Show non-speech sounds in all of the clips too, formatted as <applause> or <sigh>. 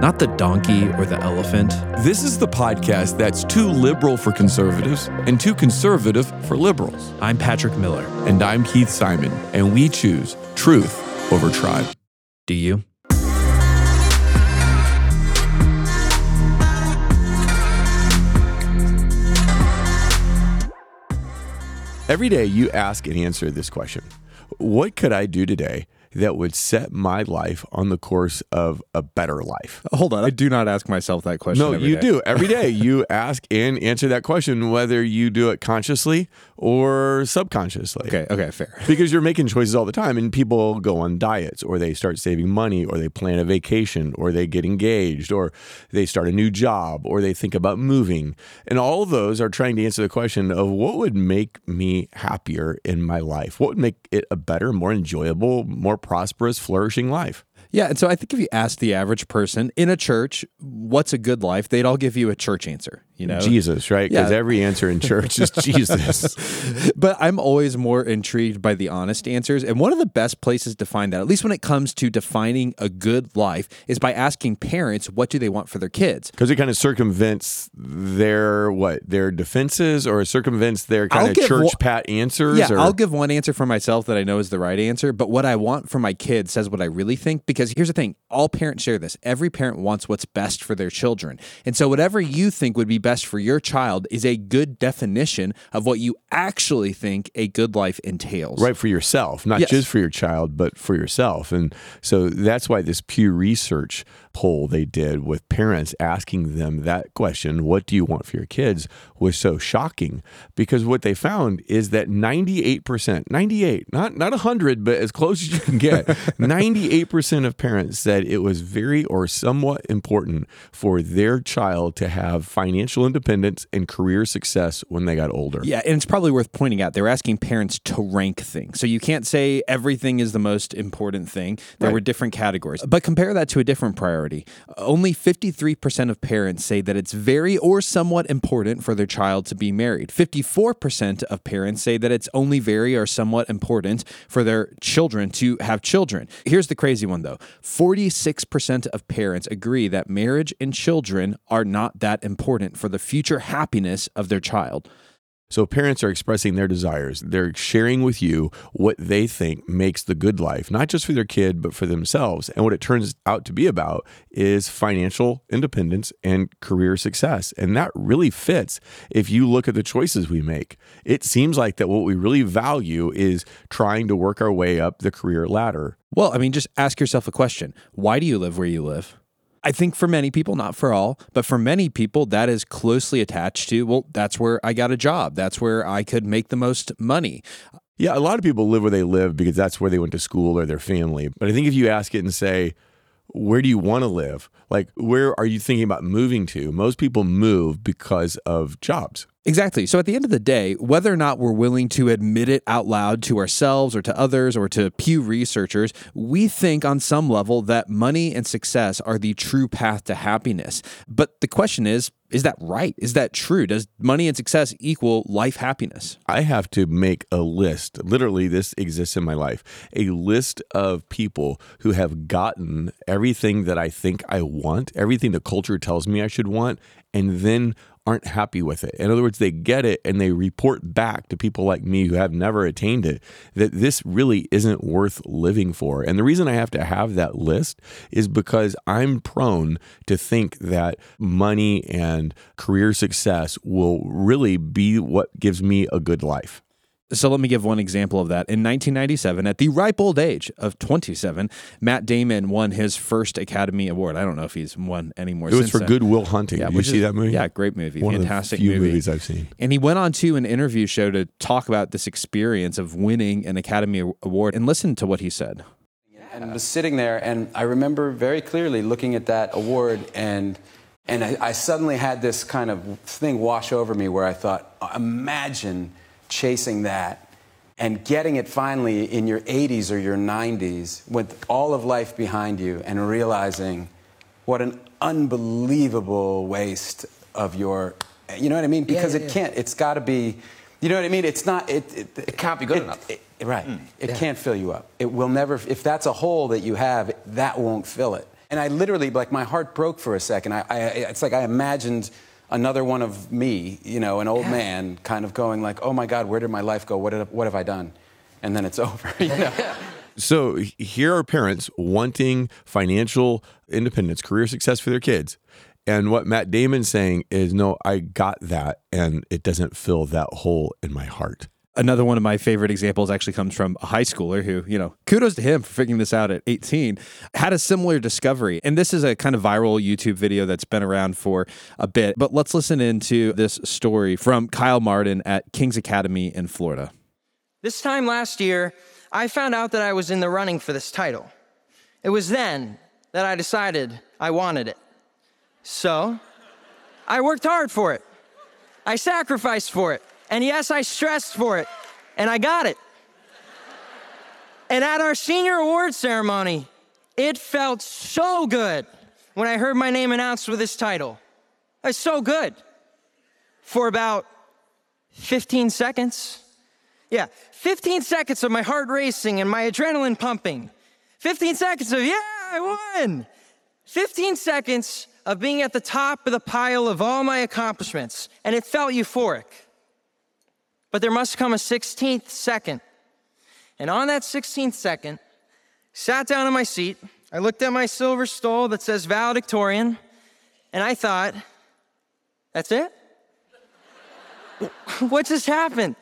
not the donkey or the elephant. This is the podcast that's too liberal for conservatives and too conservative for liberals. I'm Patrick Miller. And I'm Keith Simon, and we choose truth over tribe. Do you? Every day you ask and answer this question What could I do today that would set my life on the course of a better life? Hold on. I do not ask myself that question. No, you day. do. Every <laughs> day you ask and answer that question, whether you do it consciously or subconsciously. Okay, okay, fair. Because you're making choices all the time, and people go on diets, or they start saving money, or they plan a vacation, or they get engaged, or they start a new job, or they think about moving. And all of those are trying to answer the question of what would make me happier in my life? What would make it a better, more enjoyable, more prosperous, flourishing life? Yeah, and so I think if you ask the average person in a church, what's a good life, they'd all give you a church answer. You know, Jesus, right? Because Yeah. every answer in church is <laughs> Jesus. but I'm always more intrigued by the honest answers. And one of the best places to find that, at least when it comes to defining a good life, is by asking parents what do they want for their kids. Because it kind of circumvents their what their defenses, or circumvents their kind I'll of church one- pat answers. Yeah, or, I'll give one answer for myself that I know is the right answer, but what I want for my kids says what I really think. Because here's the thing all parents share this. Every parent wants what's best for their children. And so, whatever you think would be best for your child is a good definition of what you actually think a good life entails. right for yourself, not Yes. just for your child, but for yourself. And so that's why this Pew Research poll they did with parents asking them that question, what do you want for your kids, was so shocking because what they found is that 98%, 98, not not 100, but as close as you can get, <laughs> 98% of parents said it was very or somewhat important for their child to have financial independence and career success when they got older. Yeah, and it's probably worth pointing out they're asking parents to rank things. So you can't say everything is the most important thing. There Right. were different categories. But compare that to a different priority. Only 53% of parents say that it's very or somewhat important for their child to be married. 54% of parents say that it's only very or somewhat important for their children to have children. Here's the crazy one though 46% of parents agree that marriage and children are not that important for the future happiness of their child. So parents are expressing their desires. They're sharing with you what they think makes the good life, not just for their kid, but for themselves. And what it turns out to be about is financial independence and career success. And that really fits if you look at the choices we make. It seems like that what we really value is trying to work our way up the career ladder. Well, I mean, just ask yourself a question. Why do you live where you live? I think for many people, not for all, but for many people, that is closely attached to, well, that's where I got a job. That's where I could make the most money. Yeah, a lot of people live where they live because that's where they went to school or their family. But I think if you ask it and say, where do you want to live? Like, where are you thinking about moving to? Most people move because of jobs. Exactly. So at the end of the day, whether or not we're willing to admit it out loud to ourselves or to others or to Pew researchers, we think on some level that money and success are the true path to happiness. But the question is, is that right? Is that true? Does money and success equal life happiness? I have to make a list. Literally, this exists in my life a list of people who have gotten everything that I think I want, everything the culture tells me I should want, and then aren't happy with it. In other words, they get it and they report back to people like me who have never attained it that this really isn't worth living for. And the reason I have to have that list is because I'm prone to think that money and career success will really be what gives me a good life. So let me give one example of that. In 1997, at the ripe old age of 27, Matt Damon won his first Academy Award. I don't know if he's won anymore. It was since for then. Good Will Hunting. Yeah, Did you see is- that movie? Yeah, great movie. One Fantastic of the few movie. movies I've seen. And he went on to an interview show to talk about this experience of winning an Academy Award and listen to what he said. and I was sitting there, and I remember very clearly looking at that award, and and I, I suddenly had this kind of thing wash over me where I thought, oh, imagine chasing that and getting it finally in your 80s or your 90s with all of life behind you, and realizing what an unbelievable waste of your, you know what I mean? Because it can't. It's got to be. You know what I mean? It's not. It, it, It can't be good enough. it- right. Mm, it can't fill you up. It will never. If that's a hole that you have, that won't fill it. And I literally, like, my heart broke for a second. I, I, it's like I imagined another one of me, you know, an old man, kind of going like, "Oh my God, where did my life go? What did, what have I done?" And then it's <laughs> over. You know. <laughs> So here are parents wanting financial independence, career success for their kids. And what Matt Damon's saying is, no, I got that, and it doesn't fill that hole in my heart. Another one of my favorite examples actually comes from a high schooler who, you know, kudos to him for figuring this out at 18, had a similar discovery. And this is a kind of viral YouTube video that's been around for a bit. But let's listen into this story from Kyle Martin at King's Academy in Florida. This time last year, I found out that I was in the running for this title. It was then that I decided I wanted it. So, I worked hard for it. I sacrificed for it. And yes, I stressed for it. And I got it. And at our senior award ceremony, it felt so good when I heard my name announced with this title. It's so good. For about 15 seconds. Yeah, 15 seconds of my heart racing and my adrenaline pumping. 15 seconds of, yeah, I won. 15 seconds of being at the top of the pile of all my accomplishments, and it felt euphoric. But there must come a 16th second. And on that 16th second, sat down in my seat, I looked at my silver stole that says valedictorian, and I thought, that's it? <laughs> what just happened?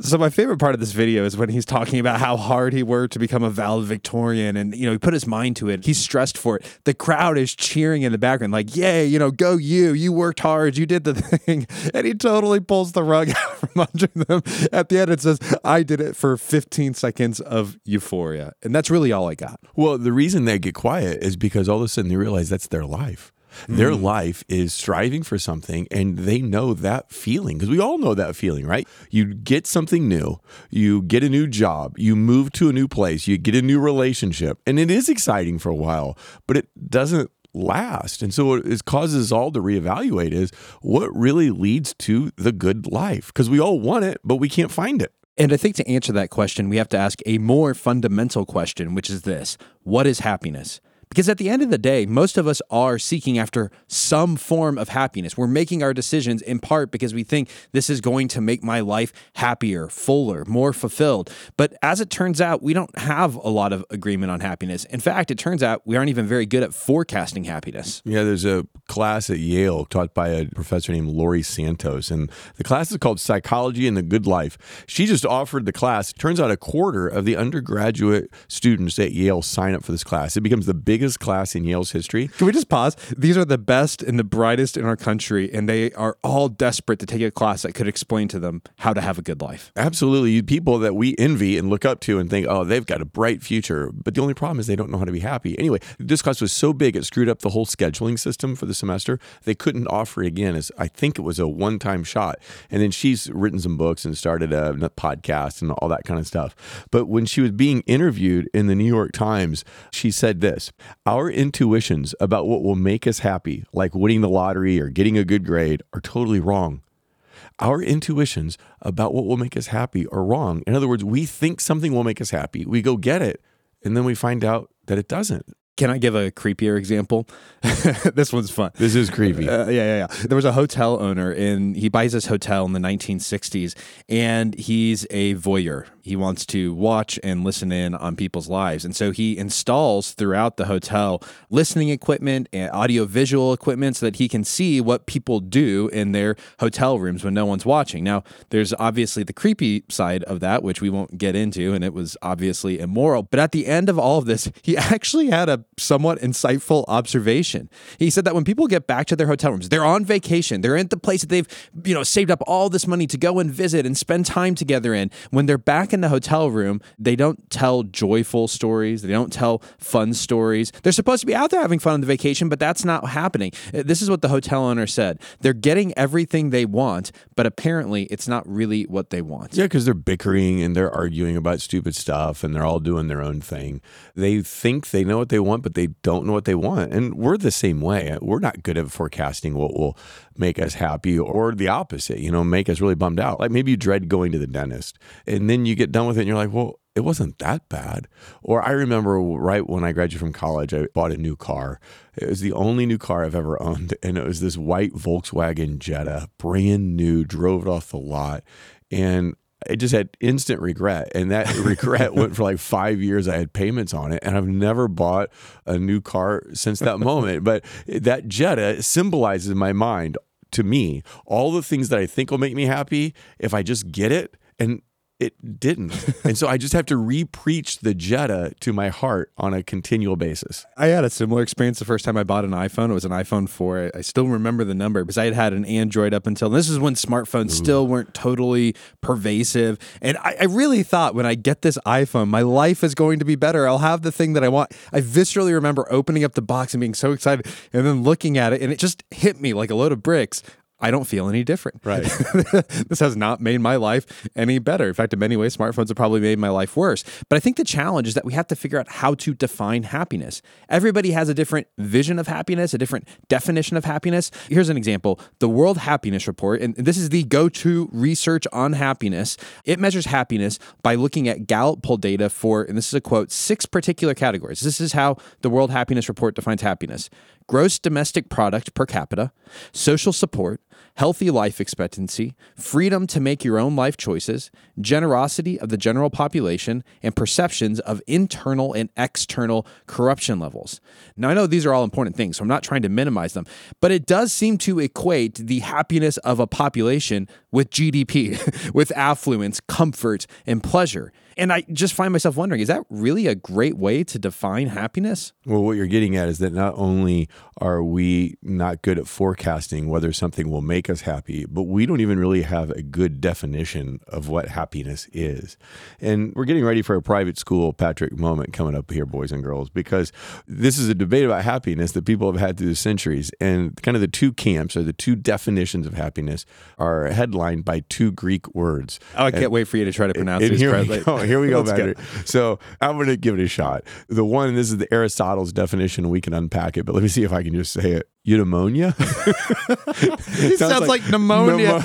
So my favorite part of this video is when he's talking about how hard he worked to become a valedictorian and you know he put his mind to it. He's stressed for it. The crowd is cheering in the background like, "Yay, you know, go you. You worked hard. You did the <laughs> thing." And he totally pulls the rug <laughs> out from under them. At the end it says, "I did it for 15 seconds of euphoria." And that's really all I got. Well, the reason they get quiet is because all of a sudden they realize that's their life. Their mm. life is striving for something and they know that feeling because we all know that feeling, right? You get something new, you get a new job, you move to a new place, you get a new relationship, and it is exciting for a while, but it doesn't last. And so what it causes us all to reevaluate is what really leads to the good life because we all want it, but we can't find it. And I think to answer that question, we have to ask a more fundamental question, which is this What is happiness? Because at the end of the day, most of us are seeking after some form of happiness. We're making our decisions in part because we think this is going to make my life happier, fuller, more fulfilled. But as it turns out, we don't have a lot of agreement on happiness. In fact, it turns out we aren't even very good at forecasting happiness. Yeah, there's a class at Yale taught by a professor named Laurie Santos, and the class is called Psychology and the Good Life. She just offered the class. It Turns out a quarter of the undergraduate students at Yale sign up for this class. It becomes the biggest class in Yale's history. Can we just pause? These are the best and the brightest in our country, and they are all desperate to take a class that could explain to them how to have a good life. Absolutely, people that we envy and look up to and think, oh, they've got a bright future. But the only problem is they don't know how to be happy. Anyway, this class was so big it screwed up the whole scheduling system for the semester. They couldn't offer it again. As I think it was a one-time shot. And then she's written some books and started a podcast and all that kind of stuff. But when she was being interviewed in the New York Times, she said this: Our intuitions about what will make us happy, like winning the lottery or getting a good grade, are totally wrong our intuitions about what will make us happy are wrong. In other words, we think something will make us happy. We go get it, and then we find out that it doesn't. Can I give a creepier example? <laughs> this one's fun. This is creepy. Uh, yeah, yeah, yeah. There was a hotel owner, and he buys this hotel in the 1960s, and he's a voyeur. He wants to watch and listen in on people's lives. And so he installs throughout the hotel listening equipment and audiovisual equipment so that he can see what people do in their hotel rooms when no one's watching. Now, there's obviously the creepy side of that, which we won't get into, and it was obviously immoral. But at the end of all of this, he <laughs> actually had a somewhat insightful observation. He said that when people get back to their hotel rooms, they're on vacation, they're in the place that they've, you know, saved up all this money to go and visit and spend time together in. When they're back in the hotel room, they don't tell joyful stories, they don't tell fun stories. They're supposed to be out there having fun on the vacation, but that's not happening. Uh, This is what the hotel owner said. They're getting everything they want, but apparently it's not really what they want. Yeah, because they're bickering and they're arguing about stupid stuff and they're all doing their own thing. They think they know what they want, but they don't know what they want. And we're the same way. We're not good at forecasting what will make us happy or the opposite, you know, make us really bummed out. Like maybe you dread going to the dentist and then you get done with it and you're like, well, it wasn't that bad. Or I remember right when I graduated from college, I bought a new car. It was the only new car I've ever owned. And it was this white Volkswagen Jetta, brand new, drove it off the lot. And I just had instant regret. And that <laughs> regret went for like <laughs> five years. I had payments on it. And I've never bought a new car since that moment. But that Jetta symbolizes in my mind to me all the things that I think will make me happy if I just get it. And it didn't. and so I just have to re-preach the Jetta to my heart on a continual basis. I had a similar experience the first time I bought an iPhone. It was an iPhone 4. I still remember the number because I had had an Android up until this is when smartphones still weren't totally pervasive. And I, I really thought when I get this iPhone, my life is going to be better. I'll have the thing that I want. I viscerally remember opening up the box and being so excited and then looking at it, and it just hit me like a load of bricks. I don't feel any different. Right. <laughs> this has not made my life any better. In fact, in many ways, smartphones have probably made my life worse. But I think the challenge is that we have to figure out how to define happiness. Everybody has a different vision of happiness, a different definition of happiness. Here's an example the World Happiness Report, and this is the go to research on happiness. It measures happiness by looking at Gallup poll data for, and this is a quote, six particular categories. This is how the World Happiness Report defines happiness gross domestic product per capita, social support, healthy life expectancy, freedom to make your own life choices, generosity of the general population, and perceptions of internal and external corruption levels. Now, I know these are all important things, so I'm not trying to minimize them, but it does seem to equate the happiness of a population with GDP, <laughs> with affluence, comfort, and pleasure. And I just find myself wondering is that really a great way to define happiness? Well, what you're getting at is that not only are we not good at forecasting whether something will make us happy, but we don't even really have a good definition of what happiness is. And we're getting ready for a private school Patrick moment coming up here, boys and girls, because this is a debate about happiness that people have had through the centuries. And kind of the two camps or the two definitions of happiness are headlined by two Greek words. Oh, I can't And- wait for you to try to pronounce these. here we Fred. go. Here we go, Let's So I'm going to give it a shot. The one, this is the Aristotle's definition. We can unpack it, but let me see if I can just say it. Eudaimonia. <laughs> It sounds like pneumonia.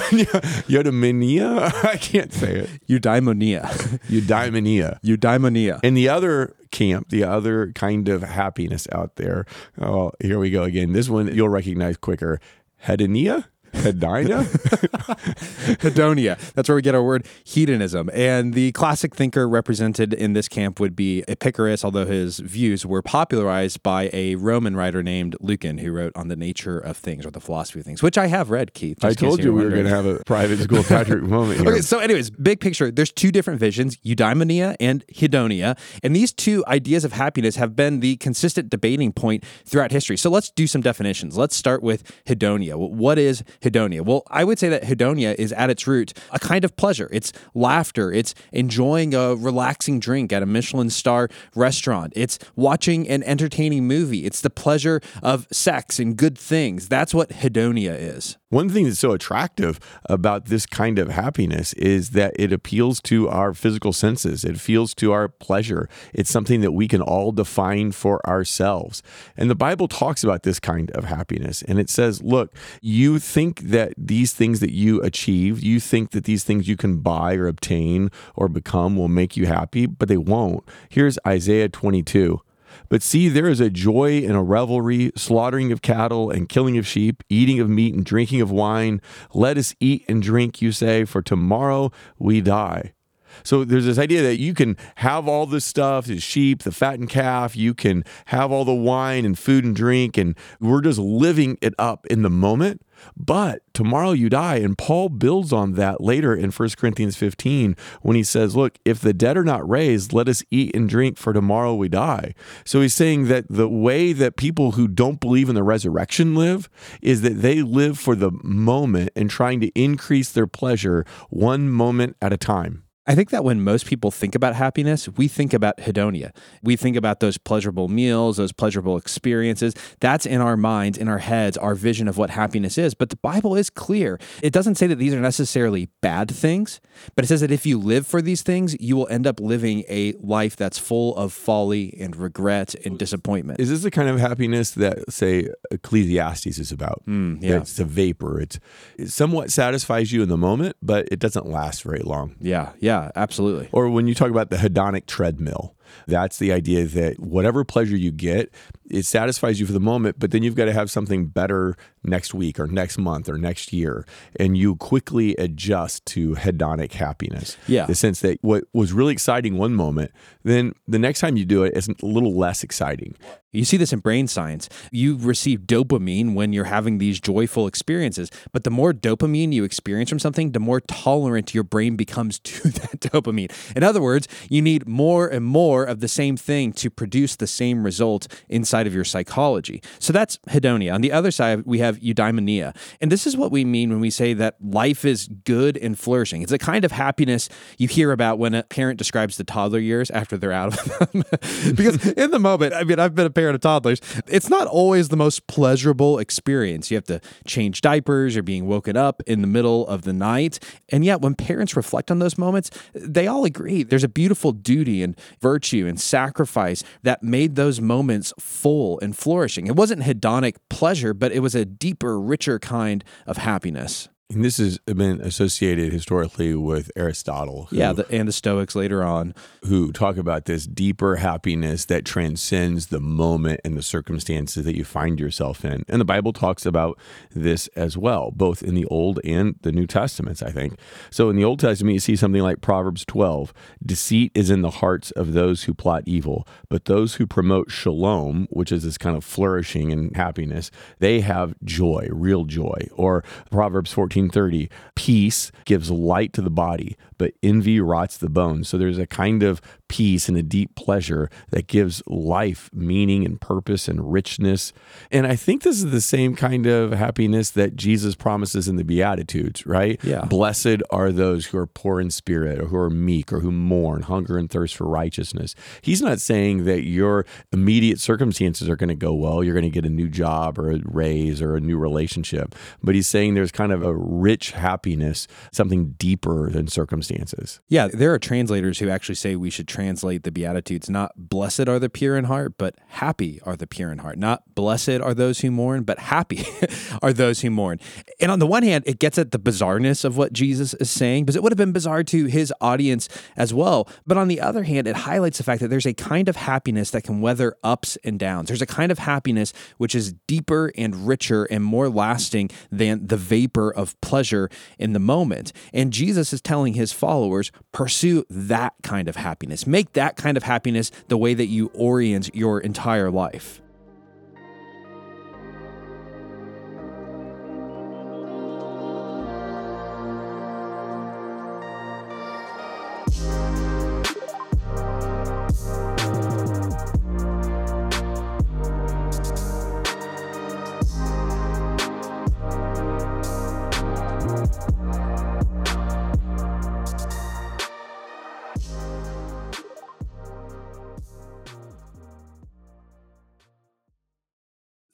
Eudaimonia. <laughs> I can't say it. Eudaimonia. Eudaimonia. Eudaimonia. And the other camp, the other kind of happiness out there. Oh, here we go again. This one you'll recognize quicker. Hedonia. Hedina. <laughs> Hedonia. That's where we get our word hedonism. And the classic thinker represented in this camp would be Epicurus, although his views were popularized by a Roman writer named Lucan, who wrote on the nature of things or the philosophy of things, which I have read, Keith. I told you we were going to have a private school <laughs> Patrick moment here. Okay, so anyways, big picture, there's two different visions, eudaimonia and hedonia, and these two ideas of happiness have been the consistent debating point throughout history. So let's do some definitions. Let's start with hedonia. What is hedonia? Well, I would say that hedonia is at its root a kind of pleasure. It's laughter, it's enjoying a relaxing drink at a Michelin star restaurant. It's watching an entertaining movie. It's the pleasure of sex and good things. That's what hedonia is. One thing that's so attractive about this kind of happiness is that it appeals to our physical senses. It feels to our pleasure. It's something that we can all define for ourselves. And the Bible talks about this kind of happiness. And it says, look, you think that these things that you achieve, you think that these things you can buy or obtain or become will make you happy, but they won't. Here's Isaiah 22. But see, there is a joy and a revelry, slaughtering of cattle and killing of sheep, eating of meat and drinking of wine. Let us eat and drink, you say, for tomorrow we die. So there's this idea that you can have all this stuff, the sheep, the fattened calf, you can have all the wine and food and drink, and we're just living it up in the moment. But tomorrow you die. And Paul builds on that later in 1 Corinthians 15 when he says, Look, if the dead are not raised, let us eat and drink, for tomorrow we die. So he's saying that the way that people who don't believe in the resurrection live is that they live for the moment and trying to increase their pleasure one moment at a time. I think that when most people think about happiness, we think about hedonia. We think about those pleasurable meals, those pleasurable experiences. That's in our minds, in our heads, our vision of what happiness is. But the Bible is clear. It doesn't say that these are necessarily bad things, but it says that if you live for these things, you will end up living a life that's full of folly and regret and disappointment. Is this the kind of happiness that, say, Ecclesiastes is about? Mm, yeah. It's a vapor. It's, it somewhat satisfies you in the moment, but it doesn't last very long. Yeah, yeah. Yeah, absolutely. Or when you talk about the hedonic treadmill, that's the idea that whatever pleasure you get, it satisfies you for the moment, but then you've got to have something better next week or next month or next year. And you quickly adjust to hedonic happiness. Yeah. The sense that what was really exciting one moment, then the next time you do it, it's a little less exciting. You see this in brain science. You receive dopamine when you're having these joyful experiences, but the more dopamine you experience from something, the more tolerant your brain becomes <laughs> to that dopamine. In other words, you need more and more of the same thing to produce the same result inside of your psychology. So that's hedonia. On the other side, we have eudaimonia. And this is what we mean when we say that life is good and flourishing. It's a kind of happiness you hear about when a parent describes the toddler years after they're out of them. <laughs> because in the moment, I mean, I've been a parent of toddlers, it's not always the most pleasurable experience. You have to change diapers, you're being woken up in the middle of the night. And yet, when parents reflect on those moments, they all agree there's a beautiful duty and virtue and sacrifice that made those moments full and flourishing. It wasn't hedonic pleasure, but it was a deeper, richer kind of happiness. And this has been associated historically with Aristotle. Who, yeah, the, and the Stoics later on. Who talk about this deeper happiness that transcends the moment and the circumstances that you find yourself in. And the Bible talks about this as well, both in the Old and the New Testaments, I think. So in the Old Testament, you see something like Proverbs 12 Deceit is in the hearts of those who plot evil, but those who promote shalom, which is this kind of flourishing and happiness, they have joy, real joy. Or Proverbs 14 1930, peace gives light to the body, but envy rots the bones. So there's a kind of peace and a deep pleasure that gives life meaning and purpose and richness. And I think this is the same kind of happiness that Jesus promises in the Beatitudes, right? Yeah. Blessed are those who are poor in spirit or who are meek or who mourn, hunger and thirst for righteousness. He's not saying that your immediate circumstances are going to go well. You're going to get a new job or a raise or a new relationship. But he's saying there's kind of a rich happiness, something deeper than circumstances. Yeah, there are translators who actually say we should translate the Beatitudes not blessed are the pure in heart, but happy are the pure in heart. Not blessed are those who mourn, but happy <laughs> are those who mourn. And on the one hand, it gets at the bizarreness of what Jesus is saying, because it would have been bizarre to his audience as well. But on the other hand, it highlights the fact that there's a kind of happiness that can weather ups and downs. There's a kind of happiness which is deeper and richer and more lasting than the vapor of pleasure in the moment. And Jesus is telling his followers, pursue that kind of happiness Make that kind of happiness the way that you orient your entire life.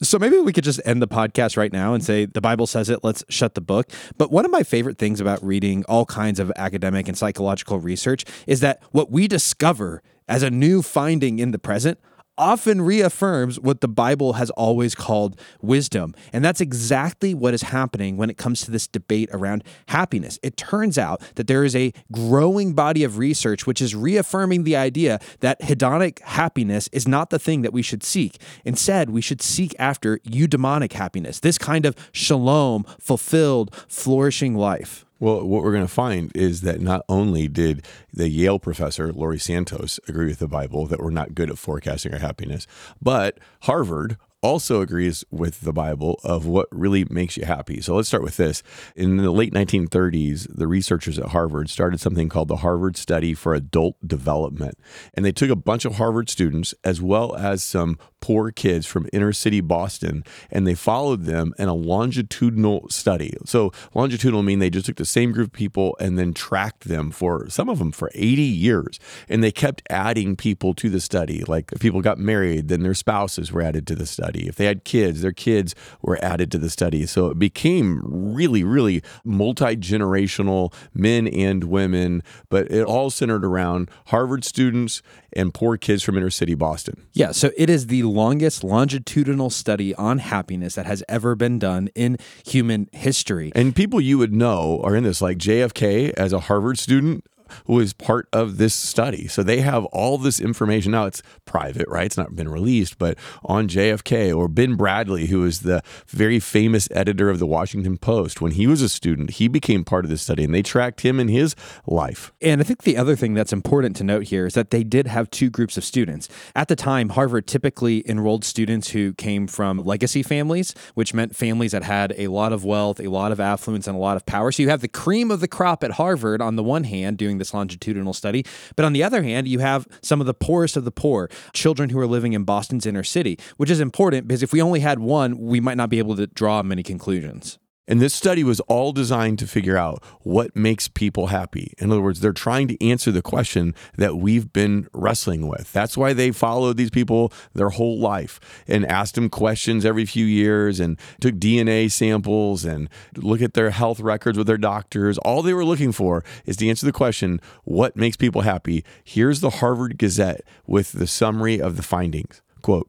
So maybe we could just end the podcast right now and say the Bible says it, let's shut the book. But one of my favorite things about reading all kinds of academic and psychological research is that what we discover as a new finding in the present often reaffirms what the Bible has always called wisdom. And that's exactly what is happening when it comes to this debate around happiness. It turns out that there is a growing body of research which is reaffirming the idea that hedonic happiness is not the thing that we should seek. Instead, we should seek after eudaimonic happiness, this kind of shalom, fulfilled, flourishing life. Well, what we're going to find is that not only did the Yale professor, Laurie Santos, agree with the Bible that we're not good at forecasting our happiness, but Harvard also agrees with the Bible of what really makes you happy. So let's start with this. In the late 1930s, the researchers at Harvard started something called the Harvard Study for Adult Development. And they took a bunch of Harvard students as well as some poor kids from inner city Boston and they followed them in a longitudinal study. So longitudinal mean they just took the same group of people and then tracked them for some of them for 80 years. And they kept adding people to the study. Like if people got married, then their spouses were added to the study. If they had kids, their kids were added to the study. So it became really, really multi generational men and women, but it all centered around Harvard students and poor kids from inner city Boston. Yeah, so it is the longest longitudinal study on happiness that has ever been done in human history. And people you would know are in this, like JFK as a Harvard student who is part of this study. So they have all this information. Now it's private, right? It's not been released, but on JFK or Ben Bradlee, who is the very famous editor of the Washington Post, when he was a student, he became part of this study and they tracked him in his life. And I think the other thing that's important to note here is that they did have two groups of students. At the time, Harvard typically enrolled students who came from legacy families, which meant families that had a lot of wealth, a lot of affluence, and a lot of power. So you have the cream of the crop at Harvard on the one hand doing this longitudinal study. But on the other hand, you have some of the poorest of the poor, children who are living in Boston's inner city, which is important because if we only had one, we might not be able to draw many conclusions. And this study was all designed to figure out what makes people happy. In other words, they're trying to answer the question that we've been wrestling with. That's why they followed these people their whole life and asked them questions every few years and took DNA samples and look at their health records with their doctors. All they were looking for is to answer the question, what makes people happy? Here's the Harvard Gazette with the summary of the findings. Quote,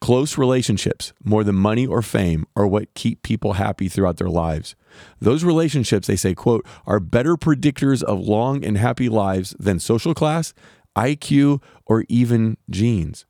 Close relationships, more than money or fame, are what keep people happy throughout their lives. Those relationships, they say, quote, are better predictors of long and happy lives than social class, IQ, or even genes.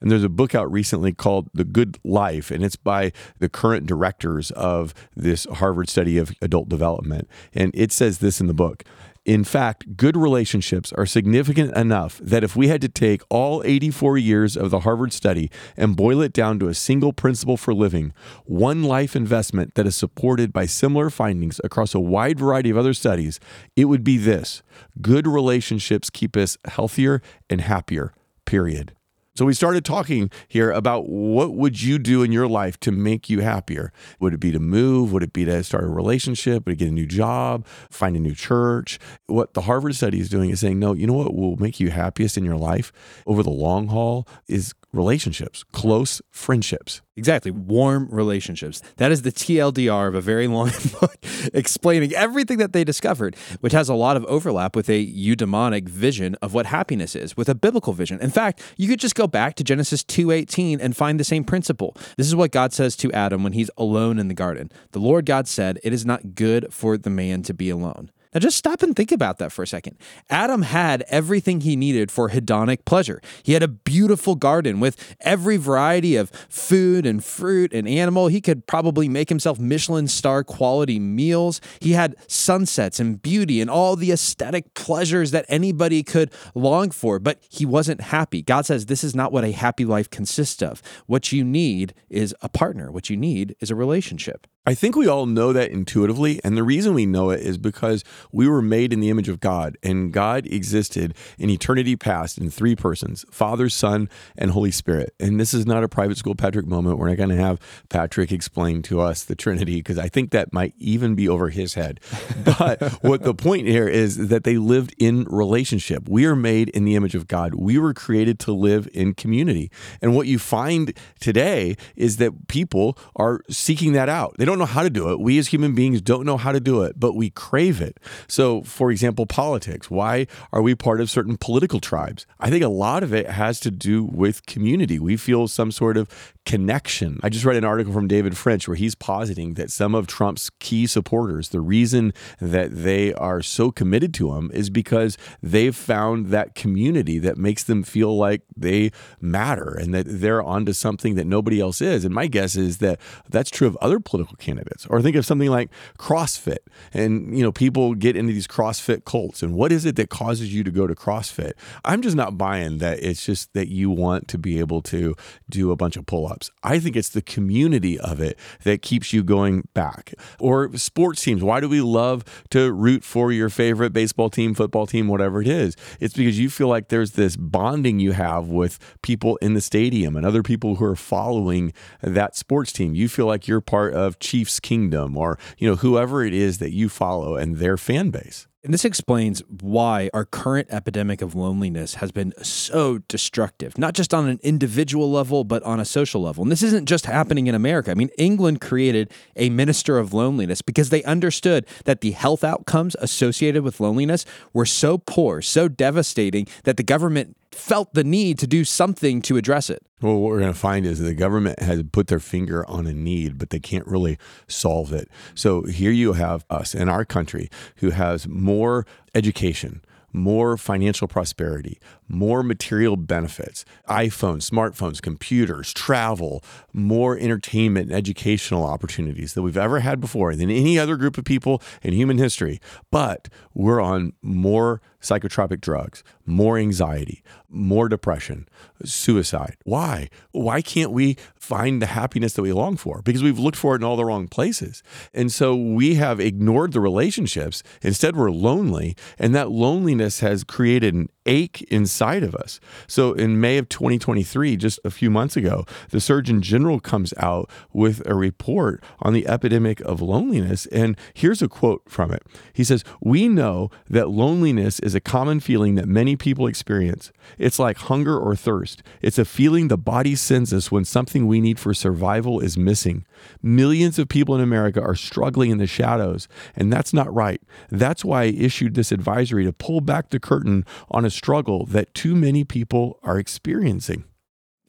And there's a book out recently called The Good Life, and it's by the current directors of this Harvard study of adult development. And it says this in the book in fact, good relationships are significant enough that if we had to take all 84 years of the Harvard study and boil it down to a single principle for living, one life investment that is supported by similar findings across a wide variety of other studies, it would be this good relationships keep us healthier and happier, period. So we started talking here about what would you do in your life to make you happier? Would it be to move? Would it be to start a relationship? Would it get a new job? Find a new church? What the Harvard study is doing is saying, no, you know what will make you happiest in your life over the long haul is relationships, close friendships. Exactly. Warm relationships. That is the TLDR of a very long <laughs> book explaining everything that they discovered, which has a lot of overlap with a eudaimonic vision of what happiness is, with a biblical vision. In fact, you could just go back to Genesis 2:18 and find the same principle. This is what God says to Adam when he's alone in the garden. The Lord God said, "It is not good for the man to be alone." Now, just stop and think about that for a second. Adam had everything he needed for hedonic pleasure. He had a beautiful garden with every variety of food and fruit and animal. He could probably make himself Michelin star quality meals. He had sunsets and beauty and all the aesthetic pleasures that anybody could long for, but he wasn't happy. God says this is not what a happy life consists of. What you need is a partner, what you need is a relationship. I think we all know that intuitively. And the reason we know it is because we were made in the image of God, and God existed in eternity past in three persons Father, Son, and Holy Spirit. And this is not a private school Patrick moment. We're not going to have Patrick explain to us the Trinity because I think that might even be over his head. <laughs> But what the point here is that they lived in relationship. We are made in the image of God, we were created to live in community. And what you find today is that people are seeking that out. They don't don't know how to do it. We as human beings don't know how to do it, but we crave it. So, for example, politics. Why are we part of certain political tribes? I think a lot of it has to do with community. We feel some sort of connection. I just read an article from David French where he's positing that some of Trump's key supporters, the reason that they are so committed to him is because they've found that community that makes them feel like they matter and that they're onto something that nobody else is. And my guess is that that's true of other political candidates. Or think of something like CrossFit. And, you know, people get into these CrossFit cults. And what is it that causes you to go to CrossFit? I'm just not buying that it's just that you want to be able to do a bunch of pull ups. I think it's the community of it that keeps you going back. Or sports teams. Why do we love to root for your favorite baseball team, football team, whatever it is? It's because you feel like there's this bonding you have with people in the stadium and other people who are following that sports team. You feel like you're part of Chiefs Kingdom or, you know, whoever it is that you follow and their fan base. And this explains why our current epidemic of loneliness has been so destructive, not just on an individual level, but on a social level. And this isn't just happening in America. I mean, England created a minister of loneliness because they understood that the health outcomes associated with loneliness were so poor, so devastating, that the government felt the need to do something to address it. Well, what we're going to find is the government has put their finger on a need, but they can't really solve it. So here you have us in our country who has more education, more financial prosperity, more material benefits, iPhones, smartphones, computers, travel, more entertainment and educational opportunities that we've ever had before than any other group of people in human history. But we're on more psychotropic drugs, more anxiety, more depression, suicide. Why? Why can't we find the happiness that we long for? Because we've looked for it in all the wrong places. And so we have ignored the relationships. Instead, we're lonely. And that loneliness has created an ache inside of us. So in May of 2023, just a few months ago, the Surgeon General comes out with a report on the epidemic of loneliness. And here's a quote from it He says, We know that loneliness is a common feeling that many people experience. It's like hunger or thirst, it's a feeling the body sends us when something we need for survival is missing. Millions of people in America are struggling in the shadows, and that's not right. That's why I issued this advisory to pull back the curtain on a struggle that too many people are experiencing.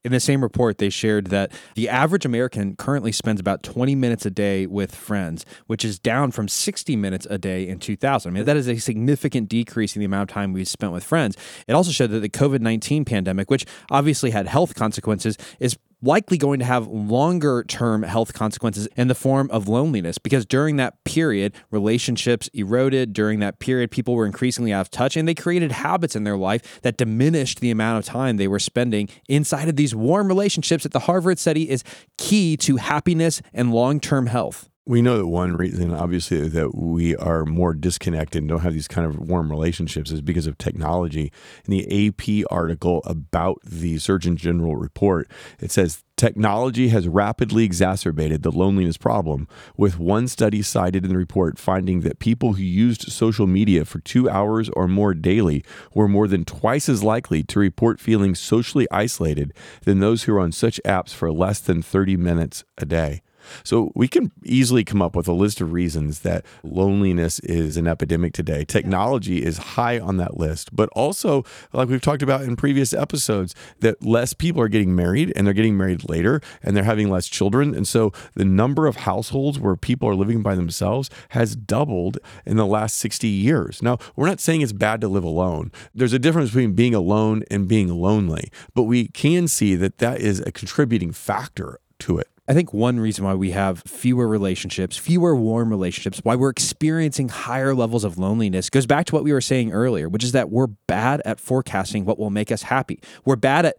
In the same report, they shared that the average American currently spends about 20 minutes a day with friends, which is down from 60 minutes a day in 2000. I mean, that is a significant decrease in the amount of time we spent with friends. It also showed that the COVID 19 pandemic, which obviously had health consequences, is likely going to have longer term health consequences in the form of loneliness because during that period, relationships eroded. During that period, people were increasingly out of touch and they created habits in their life that diminished the amount of time they were spending inside of these warm relationships that the Harvard study is key to happiness and long term health. We know that one reason, obviously, that we are more disconnected and don't have these kind of warm relationships is because of technology. In the AP article about the Surgeon General report, it says technology has rapidly exacerbated the loneliness problem, with one study cited in the report finding that people who used social media for two hours or more daily were more than twice as likely to report feeling socially isolated than those who are on such apps for less than 30 minutes a day. So we can easily come up with a list of reasons that loneliness is an epidemic today. Technology is high on that list, but also, like we've talked about in previous episodes, that less people are getting married and they're getting married later and they're having less children. And so the number of households where people are living by themselves has doubled in the last 60 years. Now, we're not saying it's bad to live alone. There's a difference between being alone and being lonely, but we can see that that is a contributing factor to it. I think one reason why we have fewer relationships, fewer warm relationships, why we're experiencing higher levels of loneliness goes back to what we were saying earlier, which is that we're bad at forecasting what will make us happy. We're bad at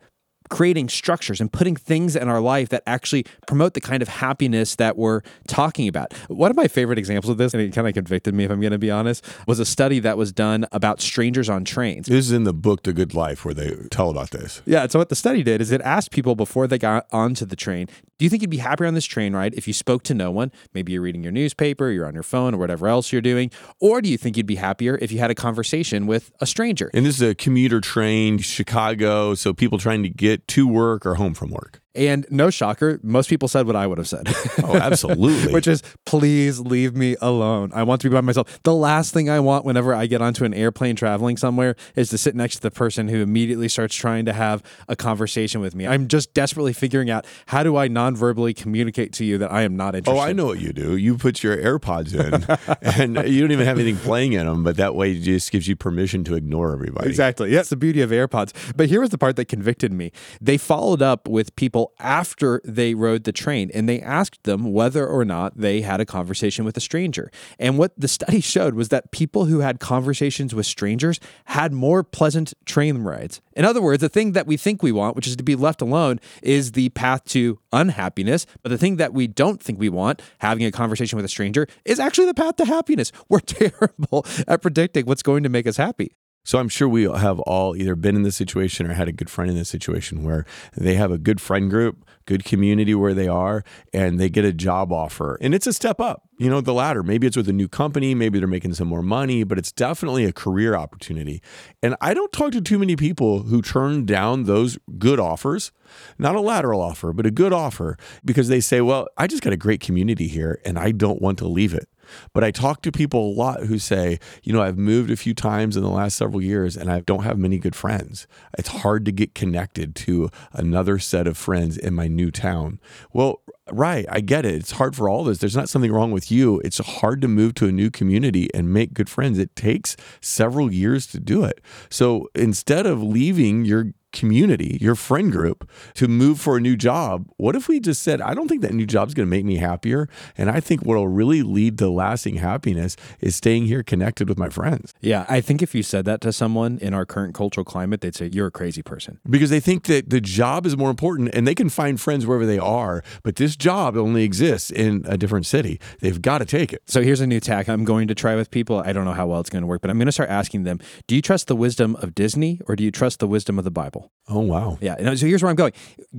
creating structures and putting things in our life that actually promote the kind of happiness that we're talking about. One of my favorite examples of this, and it kind of convicted me if I'm going to be honest, was a study that was done about strangers on trains. This is in the book The Good Life where they tell about this. Yeah, so what the study did is it asked people before they got onto the train, do you think you'd be happier on this train ride if you spoke to no one? Maybe you're reading your newspaper, you're on your phone, or whatever else you're doing. Or do you think you'd be happier if you had a conversation with a stranger? And this is a commuter train, Chicago, so people trying to get to work or home from work. And no shocker, most people said what I would have said. Oh, absolutely. <laughs> Which is, please leave me alone. I want to be by myself. The last thing I want whenever I get onto an airplane traveling somewhere is to sit next to the person who immediately starts trying to have a conversation with me. I'm just desperately figuring out how do I non-verbally communicate to you that I am not oh, interested. Oh, I know what you do. You put your AirPods in, <laughs> and you don't even have anything playing in them, but that way it just gives you permission to ignore everybody. Exactly. That's the beauty of AirPods. But here was the part that convicted me. They followed up with people after they rode the train and they asked them whether or not they had a conversation with a stranger. And what the study <laughs> showed was that people who had conversations with strangers had more pleasant train rides. In other words, the thing that we think we want, which is to be left alone, is the path to unhappiness. But the thing that we don't think we want, having a conversation with a stranger, is actually the path to happiness. <laughs> We're <laughs> terrible at predicting what's going to make us happy. So I'm sure we have all either been in this situation or had a good friend in this situation where they have a good friend group, good community where they are, and they get a job offer. And it's a step up, you know, the ladder. Maybe it's with a new company, maybe they're making some more money, but it's definitely a career opportunity. And I don't talk to too many people who turn down those good offers, not a lateral offer, but a good offer, because they say, well, I just got a great community here and I don't want to leave it. But I talk to people a lot who say, you know, I've moved a few times in the last several years and I don't have many good friends. It's hard to get connected to another set of friends in my new town. Well, right, I get it. It's hard for all of us. There's not something wrong with you. It's hard to move to a new community and make good friends. It takes several years to do it. So instead of leaving your community, your friend group, to move for a new job. What if we just said, I don't think that new job's going to make me happier. And I think what will really lead to lasting happiness is staying here connected with my friends. Yeah, I think if you said that to someone in our current cultural climate, they'd say, You're a crazy person. Because they think that the job is more important and they can find friends wherever they are, but this job only exists in a different city. They've got to take it. So here's a new tack I'm going to try with people. I don't know how well it's going to work, but I'm going to start asking them Do you trust the wisdom of Disney or do you trust the wisdom of the Bible? now. Oh, wow. Yeah. and So here's where I'm going.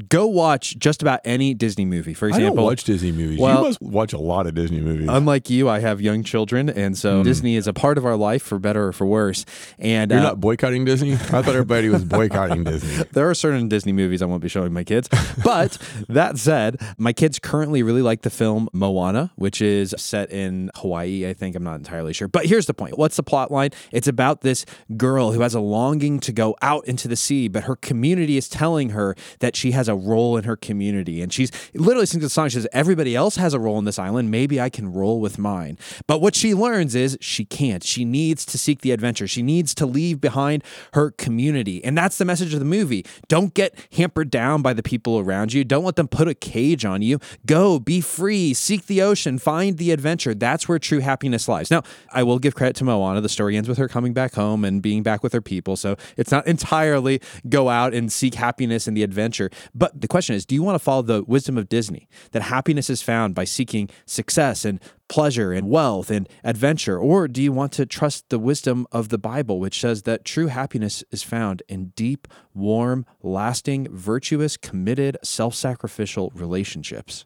Go watch just about any Disney movie. For I example, don't watch Disney movies. Well- you must watch a lot of Disney movies. Unlike you, I have young children, and so Disney is a part of our life, for better or for worse. And You're uh, not boycotting Disney? I thought everybody was boycotting Disney. <laughs> there are certain Disney movies I won't be showing my kids. But that said, my kids currently really like the film Moana, which is set in Hawaii, I think. I'm not entirely sure. But here's the point what's the plot line? It's about this girl who has a longing to go out into the sea, but her community is telling her that she has a role in her community. And she's literally sings a song. She says, Everybody else has a role in this island. Maybe I can roll with mine. But what she learns is she can't. She needs to seek the adventure. She needs to leave behind her community. And that's the message of the movie. Don't get hampered down by the people around you. Don't let them put a cage on you. Go, be free, seek the ocean, find the adventure. That's where true happiness lies. Now, I will give credit to Moana. The story ends with her coming back home and being back with her people. So it's not entirely go out and seek happiness in the adventure. But the question is do you want to follow the wisdom of Disney that happiness is found by seeking success and pleasure and wealth and adventure? Or do you want to trust the wisdom of the Bible, which says that true happiness is found in deep, warm, lasting, virtuous, committed, self sacrificial relationships?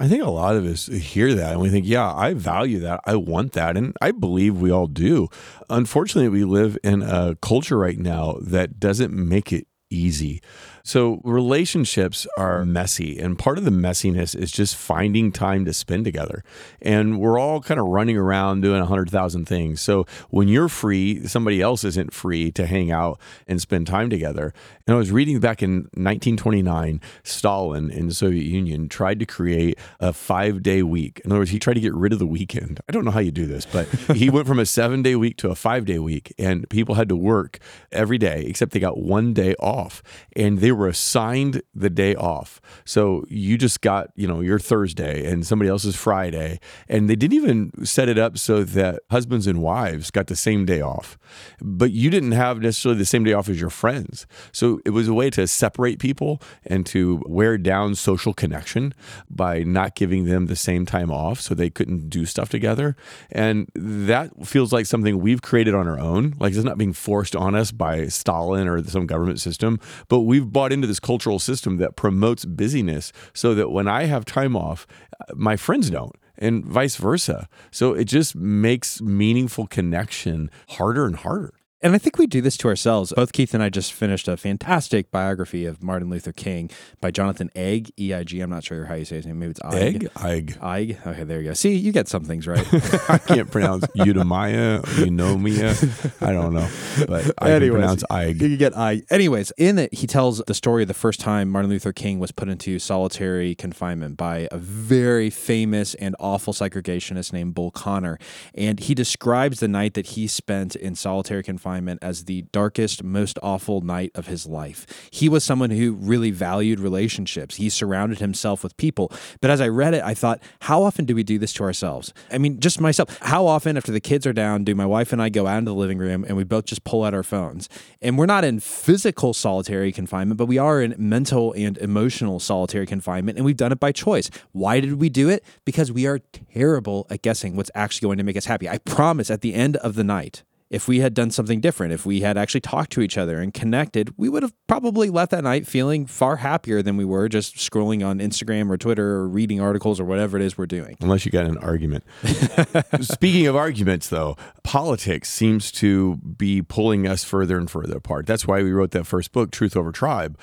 I think a lot of us hear that and we think, yeah, I value that. I want that. And I believe we all do. Unfortunately, we live in a culture right now that doesn't make it easy. So relationships are messy, and part of the messiness is just finding time to spend together. And we're all kind of running around doing a hundred thousand things. So when you're free, somebody else isn't free to hang out and spend time together. And I was reading back in 1929, Stalin in the Soviet Union tried to create a five day week. In other words, he tried to get rid of the weekend. I don't know how you do this, but he went from a seven day week to a five day week, and people had to work every day except they got one day off, and they were assigned the day off. So you just got, you know, your Thursday and somebody else's Friday. And they didn't even set it up so that husbands and wives got the same day off. But you didn't have necessarily the same day off as your friends. So it was a way to separate people and to wear down social connection by not giving them the same time off so they couldn't do stuff together. And that feels like something we've created on our own. Like it's not being forced on us by Stalin or some government system, but we've bought into this cultural system that promotes busyness so that when I have time off, my friends don't and vice versa. So it just makes meaningful connection harder and harder. And I think we do this to ourselves. Both Keith and I just finished a fantastic biography of Martin Luther King by Jonathan Eig, E I G. I'm not sure how you say his name. Maybe it's Eig. Eig. Eig. Okay, there you go. See, you get some things right. <laughs> I can't pronounce Eudaimonia, Eunomia. I don't know, but I Anyways, can pronounce Eig. You get I. Anyways, in it, he tells the story of the first time Martin Luther King was put into solitary confinement by a very famous and awful segregationist named Bull Connor. And he describes the night that he spent in solitary confinement as the darkest, most awful night of his life. He was someone who really valued relationships. He surrounded himself with people. But as I read it, I thought, how often do we do this to ourselves? I mean, just myself. How often, after the kids are down, do my wife and I go out into the living room and we both just pull out our phones? And we're not in physical solitary confinement, but we are in mental and emotional solitary confinement. And we've done it by choice. Why did we do it? Because we are terrible at guessing what's actually going to make us happy. I promise at the end of the night, if we had done something different, if we had actually talked to each other and connected, we would have probably left that night feeling far happier than we were just scrolling on Instagram or Twitter or reading articles or whatever it is we're doing. Unless you got an argument. <laughs> Speaking of arguments, though, politics seems to be pulling us further and further apart. That's why we wrote that first book, Truth Over Tribe,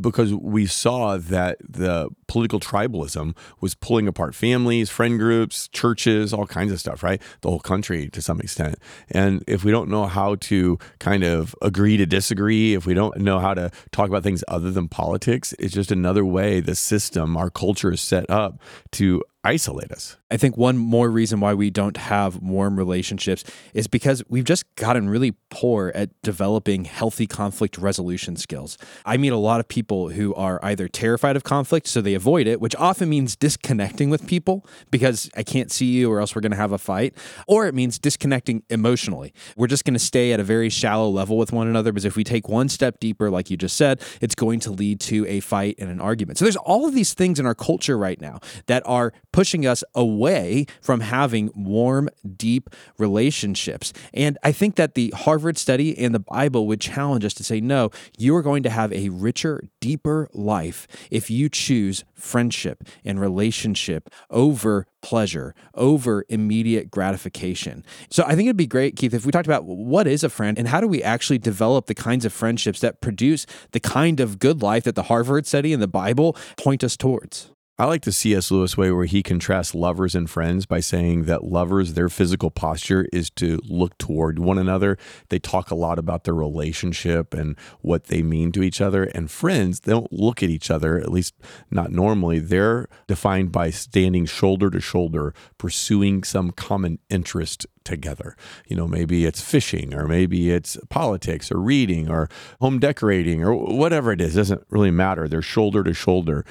because we saw that the political tribalism was pulling apart families, friend groups, churches, all kinds of stuff, right? The whole country to some extent. And if we don't know how to kind of agree to disagree, if we don't know how to talk about things other than politics, it's just another way the system, our culture is set up to isolate us. I think one more reason why we don't have warm relationships is because we've just gotten really poor at developing healthy conflict resolution skills. I meet a lot of people who are either terrified of conflict, so they avoid it, which often means disconnecting with people because I can't see you or else we're going to have a fight, or it means disconnecting emotionally. We're just going to stay at a very shallow level with one another because if we take one step deeper, like you just said, it's going to lead to a fight and an argument. So there's all of these things in our culture right now that are pushing us away from having warm, deep relationships. And I think that the Harvard study and the Bible would challenge us to say, no, you are going to have a richer, deeper life if you choose friendship and relationship over pleasure, over immediate gratification. So I think it'd be great, Keith, if we talked about what is a friend and how do we actually develop the kinds of friendships that produce the kind of good life that the Harvard study and the Bible point us towards. I like the C.S. Lewis way where he contrasts lovers and friends by saying that lovers, their physical posture is to look toward one another. They talk a lot about their relationship and what they mean to each other. And friends, they don't look at each other, at least not normally. They're defined by standing shoulder to shoulder, pursuing some common interest together. You know, maybe it's fishing or maybe it's politics or reading or home decorating or whatever it is. It doesn't really matter. They're shoulder to shoulder.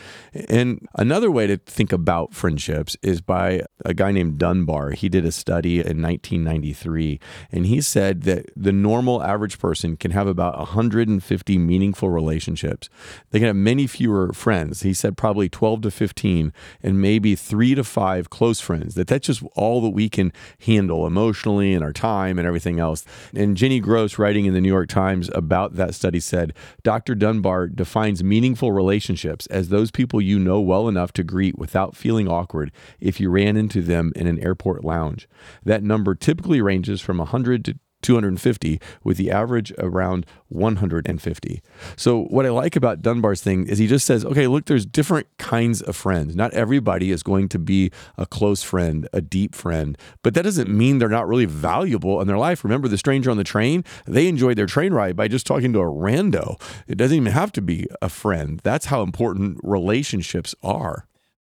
And another way to think about friendships is by a guy named Dunbar. He did a study in 1993 and he said that the normal average person can have about 150 meaningful relationships. They can have many fewer friends. He said probably 12 to 15 and maybe 3 to 5 close friends. That that's just all that we can handle emotionally emotionally and our time and everything else. And Jenny Gross, writing in the New York Times about that study, said Dr. Dunbar defines meaningful relationships as those people you know well enough to greet without feeling awkward if you ran into them in an airport lounge. That number typically ranges from 100 to 250 with the average around 150. So what I like about Dunbar's thing is he just says, okay, look, there's different kinds of friends. Not everybody is going to be a close friend, a deep friend, but that doesn't mean they're not really valuable in their life. Remember the stranger on the train? They enjoyed their train ride by just talking to a rando. It doesn't even have to be a friend. That's how important relationships are.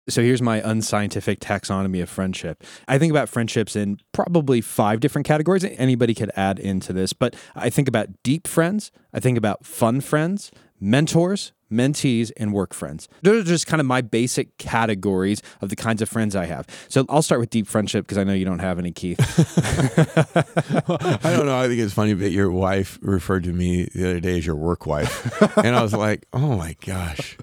So here's my unscientific taxonomy of friendship. I think about friendships in probably five different categories. Anybody could add into this, but I think about deep friends, I think about fun friends, mentors, mentees, and work friends. Those are just kind of my basic categories of the kinds of friends I have. So I'll start with deep friendship because I know you don't have any, Keith. <laughs> <laughs> I don't know. I think it's funny that your wife referred to me the other day as your work wife. and I was like, oh my gosh,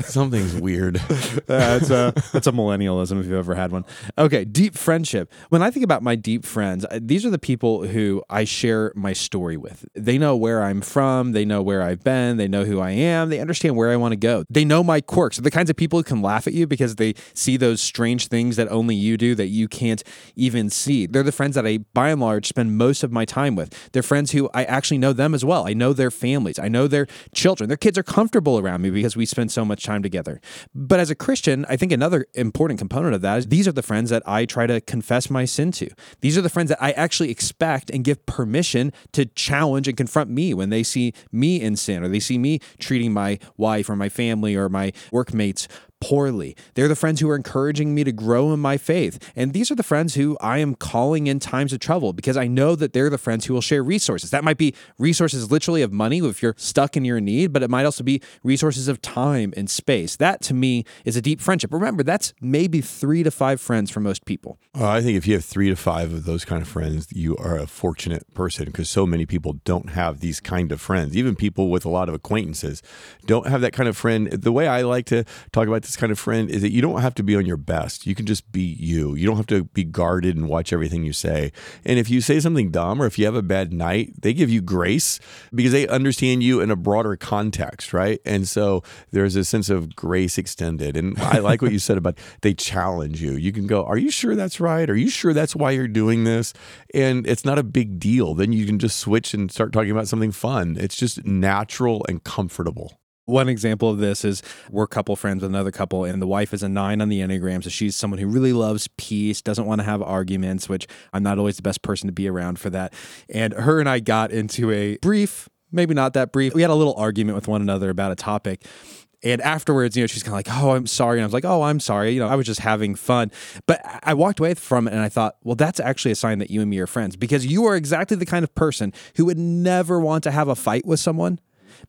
something's weird. <laughs> that's a that's a millennialism if you've ever had one. Okay, deep friendship. When I think about my deep friends, uh, these are the people who I share my story with. They know where I'm from, they know where I've been, they know who I am, they understand where I want to go. They know my quirks. They're the kinds of people who can laugh at you because they see those strange things that only you do that you can't even see. They're the friends that I by and large spend most of my time with. They're friends who I actually know them as well. I know their families. I know their children. Their kids are comfortable around me because we spend so much time together. But as a Christian, I think another important component of that is these are the friends that I try to confess my sin to. These are the friends that I actually expect and give permission to challenge and confront me when they see me in sin or they see me treating my wife or my family or my workmates poorly. They're the friends who are encouraging me to grow in my faith. And these are the friends who I am calling in times of trouble because I know that they're the friends who will share resources. That might be resources literally of money if you're stuck in your need, but it might also be resources of time and space. That to me is a deep friendship. Remember, that's maybe three to five friends for most people. Uh, I think if you have three to five of those kind of friends, you are a fortunate person because so many people don't have these kind of friends. Even people with a lot of acquaintances don't have that kind of friend. The way I like to talk about this kind of friend is that you don't have to be on your best. You can just be you. You don't have to be guarded and watch everything you say. And if you say something dumb or if you have a bad night, they give you grace because they understand you in a broader context, right? And so there's a sense of grace extended. And I like what you said about they challenge you. You can go, Are you sure that's right? Are you sure that's why you're doing this? And it's not a big deal. Then you can just switch and start talking about something fun. It's just natural and comfortable. One example of this is we're couple friends with another couple, and the wife is a nine on the Enneagram. So she's someone who really loves peace, doesn't want to have arguments, which I'm not always the best person to be around for that. And her and I got into a brief, maybe not that brief, we had a little argument with one another about a topic. And afterwards, you know, she's kind of like, "Oh, I'm sorry," and I was like, "Oh, I'm sorry." You know, I was just having fun. But I walked away from it, and I thought, "Well, that's actually a sign that you and me are friends because you are exactly the kind of person who would never want to have a fight with someone."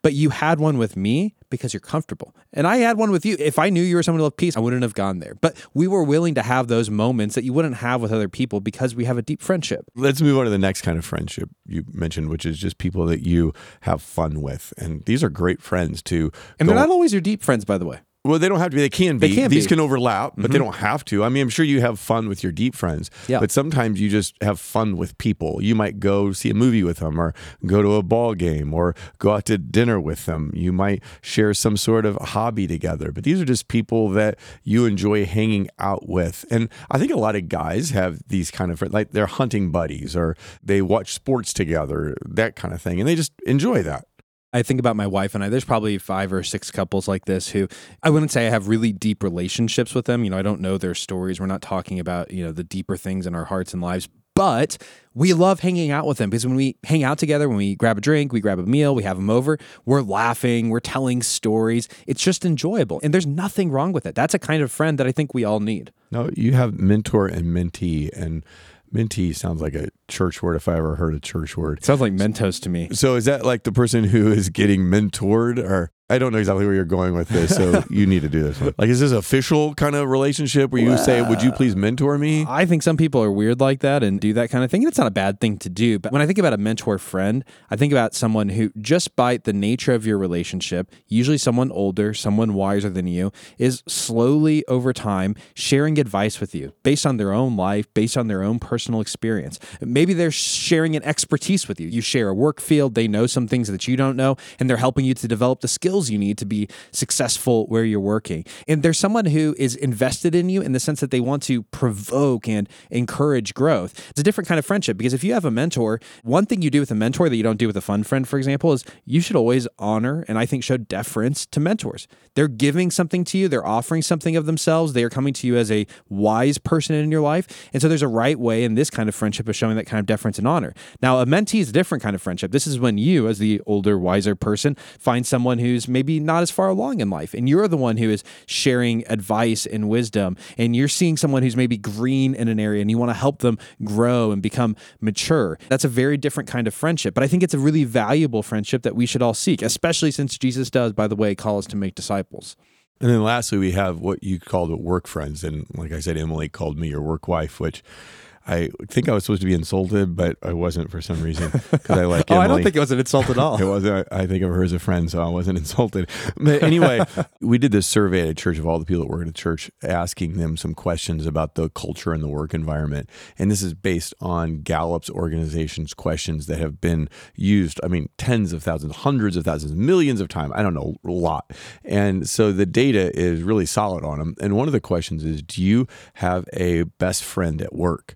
But you had one with me because you're comfortable. And I had one with you. If I knew you were someone who loved peace, I wouldn't have gone there. But we were willing to have those moments that you wouldn't have with other people because we have a deep friendship. Let's move on to the next kind of friendship you mentioned, which is just people that you have fun with. And these are great friends too. And they're not always your deep friends, by the way. Well, they don't have to be. They can be. They can These be. can overlap, but Mhm. they don't have to. I mean, I'm sure you have fun with your deep friends, Yeah. but sometimes you just have fun with people. You might go see a movie with them, or go to a ball game, or go out to dinner with them. You might share some sort of hobby together. But these are just people that you enjoy hanging out with. And I think a lot of guys have these kind of like they're hunting buddies, or they watch sports together, that kind of thing, and they just enjoy that. I think about my wife and I. There's probably five or six couples like this who I wouldn't say I have really deep relationships with them. You know, I don't know their stories. We're not talking about, you know, the deeper things in our hearts and lives, but we love hanging out with them because when we hang out together, when we grab a drink, we grab a meal, we have them over, we're laughing, we're telling stories. It's just enjoyable. And there's nothing wrong with it. That's a kind of friend that I think we all need. No, you have mentor and mentee, and mentee sounds like a church word if I ever heard a church word. Sounds like Mentos to me. So is that like the person who is getting mentored or I don't know exactly where you're going with this, so <laughs> you need to do this one. Like, is this official kind of relationship where you say, "Would you please mentor me"? I think some people are weird like that and do that kind of thing. And it's not a bad thing to do. But when I think about a mentor friend, I think about someone who, just by the nature of your relationship, usually someone older, someone wiser than you, is slowly over time sharing advice with you based on their own life, based on their own personal experience. Maybe they're sharing an expertise with you. You share a work field, they know some things that you don't know, and they're helping you to develop the skills you need to be successful where you're working. And there's someone who is invested in you in the sense that they want to provoke and encourage growth. It's a different kind of friendship because if you have a mentor, one thing you do with a mentor that you don't do with a fun friend, for example, is you should always honor and I think show deference to mentors. They're giving something to you, they're offering something of themselves, they are coming to you as a wise person in your life. And so there's a right way in this kind of friendship of showing that kind of deference and honor. Now, a mentee is a different kind of friendship. This is when you, as the older, wiser person, find someone who's maybe not as far along in life. And you're the one who is sharing advice and wisdom. And you're seeing someone who's maybe green in an area and you want to help them grow and become mature. That's a very different kind of friendship. But I think it's a really valuable friendship that we should all seek, especially since Jesus does, by the way, call us to make disciples. And then lastly, we have what you called work friends. And like I said, Emily called me your work wife, which I think I was supposed to be insulted, but I wasn't for some reason because I <laughs> like. oh. I don't think it was an insult at all. <laughs> it wasn't. I think of her as a friend, so I wasn't <laughs> insulted. But anyway, we did this survey at a church of all the people that work at a church, asking them some questions about the culture and the work environment. And this is based on Gallup's organization's questions that have been used. I mean, tens of thousands, hundreds of thousands, millions of times. I don't know, a lot. And so the data is really solid on them. And one of the questions is, do you have a best friend at work?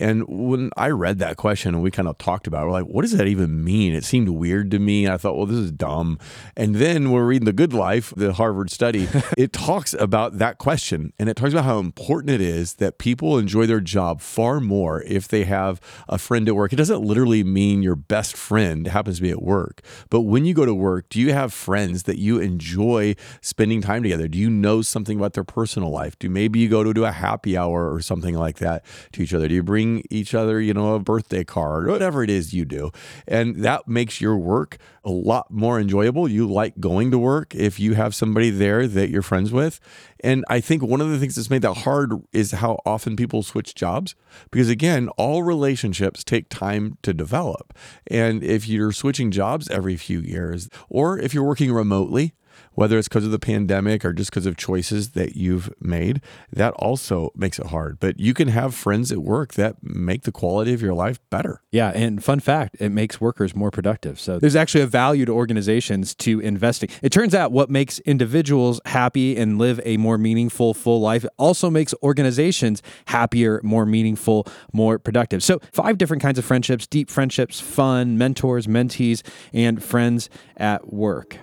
And when I read that question and we kind of talked about it, we're like, what does that even mean? It seemed weird to me. I thought, well, this is dumb. And then we're reading The Good Life, the Harvard study. <laughs> it talks about that question and it talks about how important it is that people enjoy their job far more if they have a friend at work. It doesn't literally mean your best friend happens to be at work. But when you go to work, do you have friends that you enjoy spending time together? Do you know something about their personal life? Do maybe you go to do a happy hour or something like that to each other? Do you bring each other, you know, a birthday card, whatever it is you do. And that makes your work a lot more enjoyable. You like going to work if you have somebody there that you're friends with. And I think one of the things that's made that hard is how often people switch jobs. Because again, all relationships take time to develop. And if you're switching jobs every few years, or if you're working remotely, whether it's because of the pandemic or just because of choices that you've made, that also makes it hard. But you can have friends at work that make the quality of your life better. Yeah, and fun fact, it makes workers more productive. So there's actually a value to organizations to investing. It turns out what makes individuals happy and live a more meaningful, full life also makes organizations happier, more meaningful, more productive. So five different kinds of friendships: deep friendships, fun, mentors, mentees, and friends at work.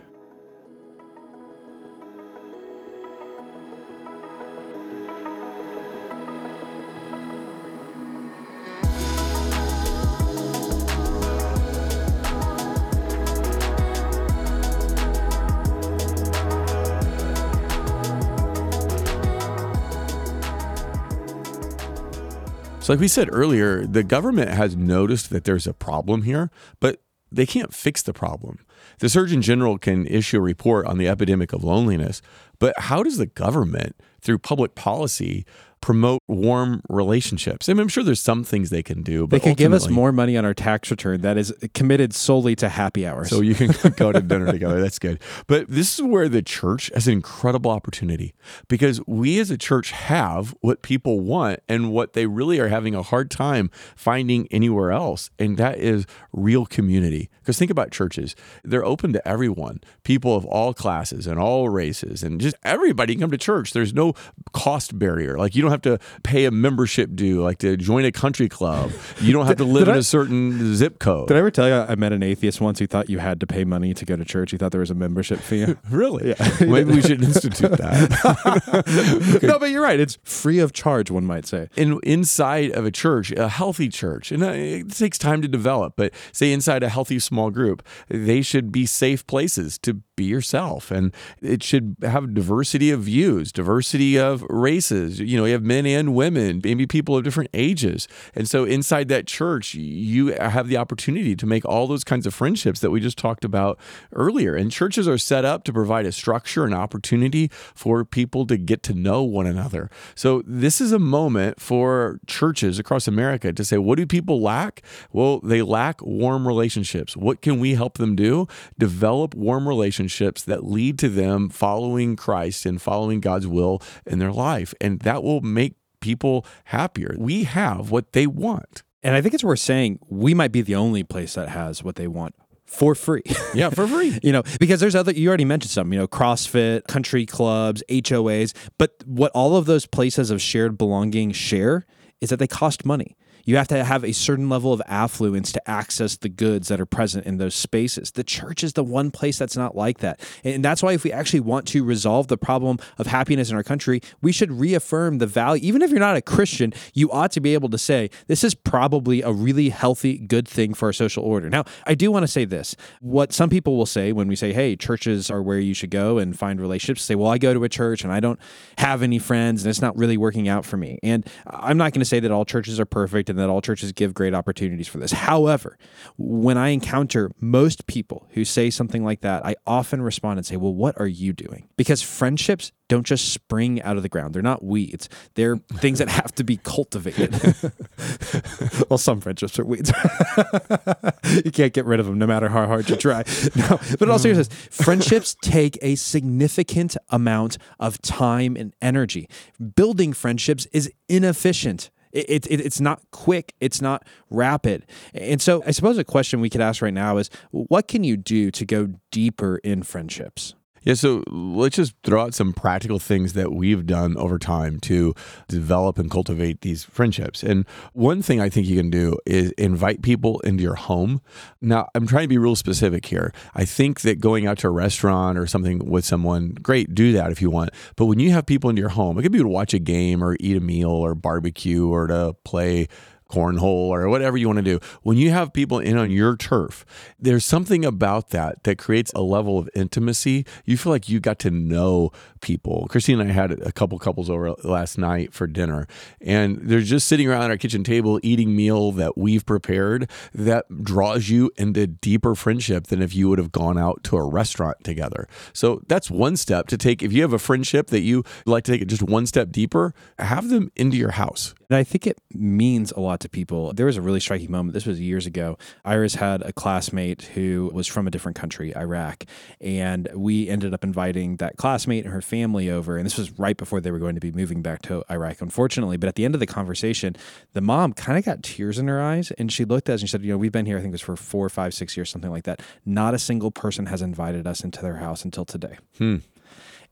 So, like we said earlier, the government has noticed that there's a problem here, but they can't fix the problem. The Surgeon General can issue a report on the epidemic of loneliness, but how does the government, through public policy, promote warm relationships. I mean, I'm sure there's some things they can do. But they could give us more money on our tax return that is committed solely to happy hours. So you can <laughs> go to dinner together. That's good. But this is where the church has an incredible opportunity because we as a church have what people want and what they really are having a hard time finding anywhere else. And that is real community. Because think about churches, they're open to everyone, people of all classes and all races, and just everybody can come to church. There's no cost barrier. Like you don't have to pay a membership due, like to join a country club. You don't have to live in I, a certain zip code. Did I ever tell you I met an atheist once who thought you had to pay money to go to church? He thought there was a membership fee. <laughs> really? Yeah. <laughs> Maybe we should institute that. <laughs> okay. No, but you're right. It's free of charge, one might say. And inside of a church, a healthy church, and uh, it takes time to develop, but say inside a healthy small group, they should be safe places to be yourself. And it should have diversity of views, diversity of races, you know, you have men and women, maybe people of different ages. And so inside that church, you have the opportunity to make all those kinds of friendships that we just talked about earlier. And churches are set up to provide a structure and opportunity for people to get to know one another. So this is a moment for churches across America to say, what do people lack? Well, they lack warm relationships. What can we help them do? Develop warm relationships that lead to them following Christ and following God's will in their life. And that will make people happier. We have what they want. And I think it's worth saying we might be the only place that has what they want for free. <laughs> Yeah, for free. you know, because there's other, you already mentioned some, you know, CrossFit, country clubs, HOAs. But what all of those places of shared belonging share is that they cost money. You have to have a certain level of affluence to access the goods that are present in those spaces. The church is the one place that's not like that. And that's why, if we actually want to resolve the problem of happiness in our country, we should reaffirm the value. Even if you're not a Christian, you ought to be able to say, this is probably a really healthy, good thing for our social order. Now, I do want to say this. What some people will say when we say, hey, churches are where you should go and find relationships, say, well, I go to a church and I don't have any friends and it's not really working out for me. And I'm not going to say that all churches are perfect and that all churches give great opportunities for this. However, when I encounter most people who say something like that, I often respond and say, Well, what are you doing? Because friendships don't just spring out of the ground. They're not weeds. They're <laughs> things that have to be cultivated. <laughs> well, some friendships are weeds. <laughs> you can't get rid of them no matter how hard you try. No, but in all seriousness, friendships take a significant amount of time and energy. Building friendships is inefficient. It, it, it's not quick. It's not rapid. And so I suppose a question we could ask right now is what can you do to go deeper in friendships? Yeah, so let's just throw out some practical things that we've done over time to develop and cultivate these friendships. And one thing I think you can do is invite people into your home. Now, I'm trying to be real specific here. I think that going out to a restaurant or something with someone, great, do that if you want. But when you have people into your home, it could be to watch a game or eat a meal or barbecue or to play cornhole or whatever you want to do. When you have people in on your turf, there's something about that that creates a level of intimacy. You feel like you got to know people. Christine and I had a couple couples over last night for dinner, and they're just sitting around our kitchen table eating meal that we've prepared that draws you into deeper friendship than if you would have gone out to a restaurant together. So that's one step to take. If you have a friendship that you like to take it just one step deeper, have them into your house. And I think it means a lot to people. There was a really striking moment. This was years ago. Iris had a classmate who was from a different country, Iraq. And we ended up inviting that classmate and her family over. And this was right before they were going to be moving back to Iraq, unfortunately. But at the end of the conversation, the mom kind of got tears in her eyes. And she looked at us and she said, You know, we've been here, I think it was for four, five, six years, something like that. Not a single person has invited us into their house until today. Hmm.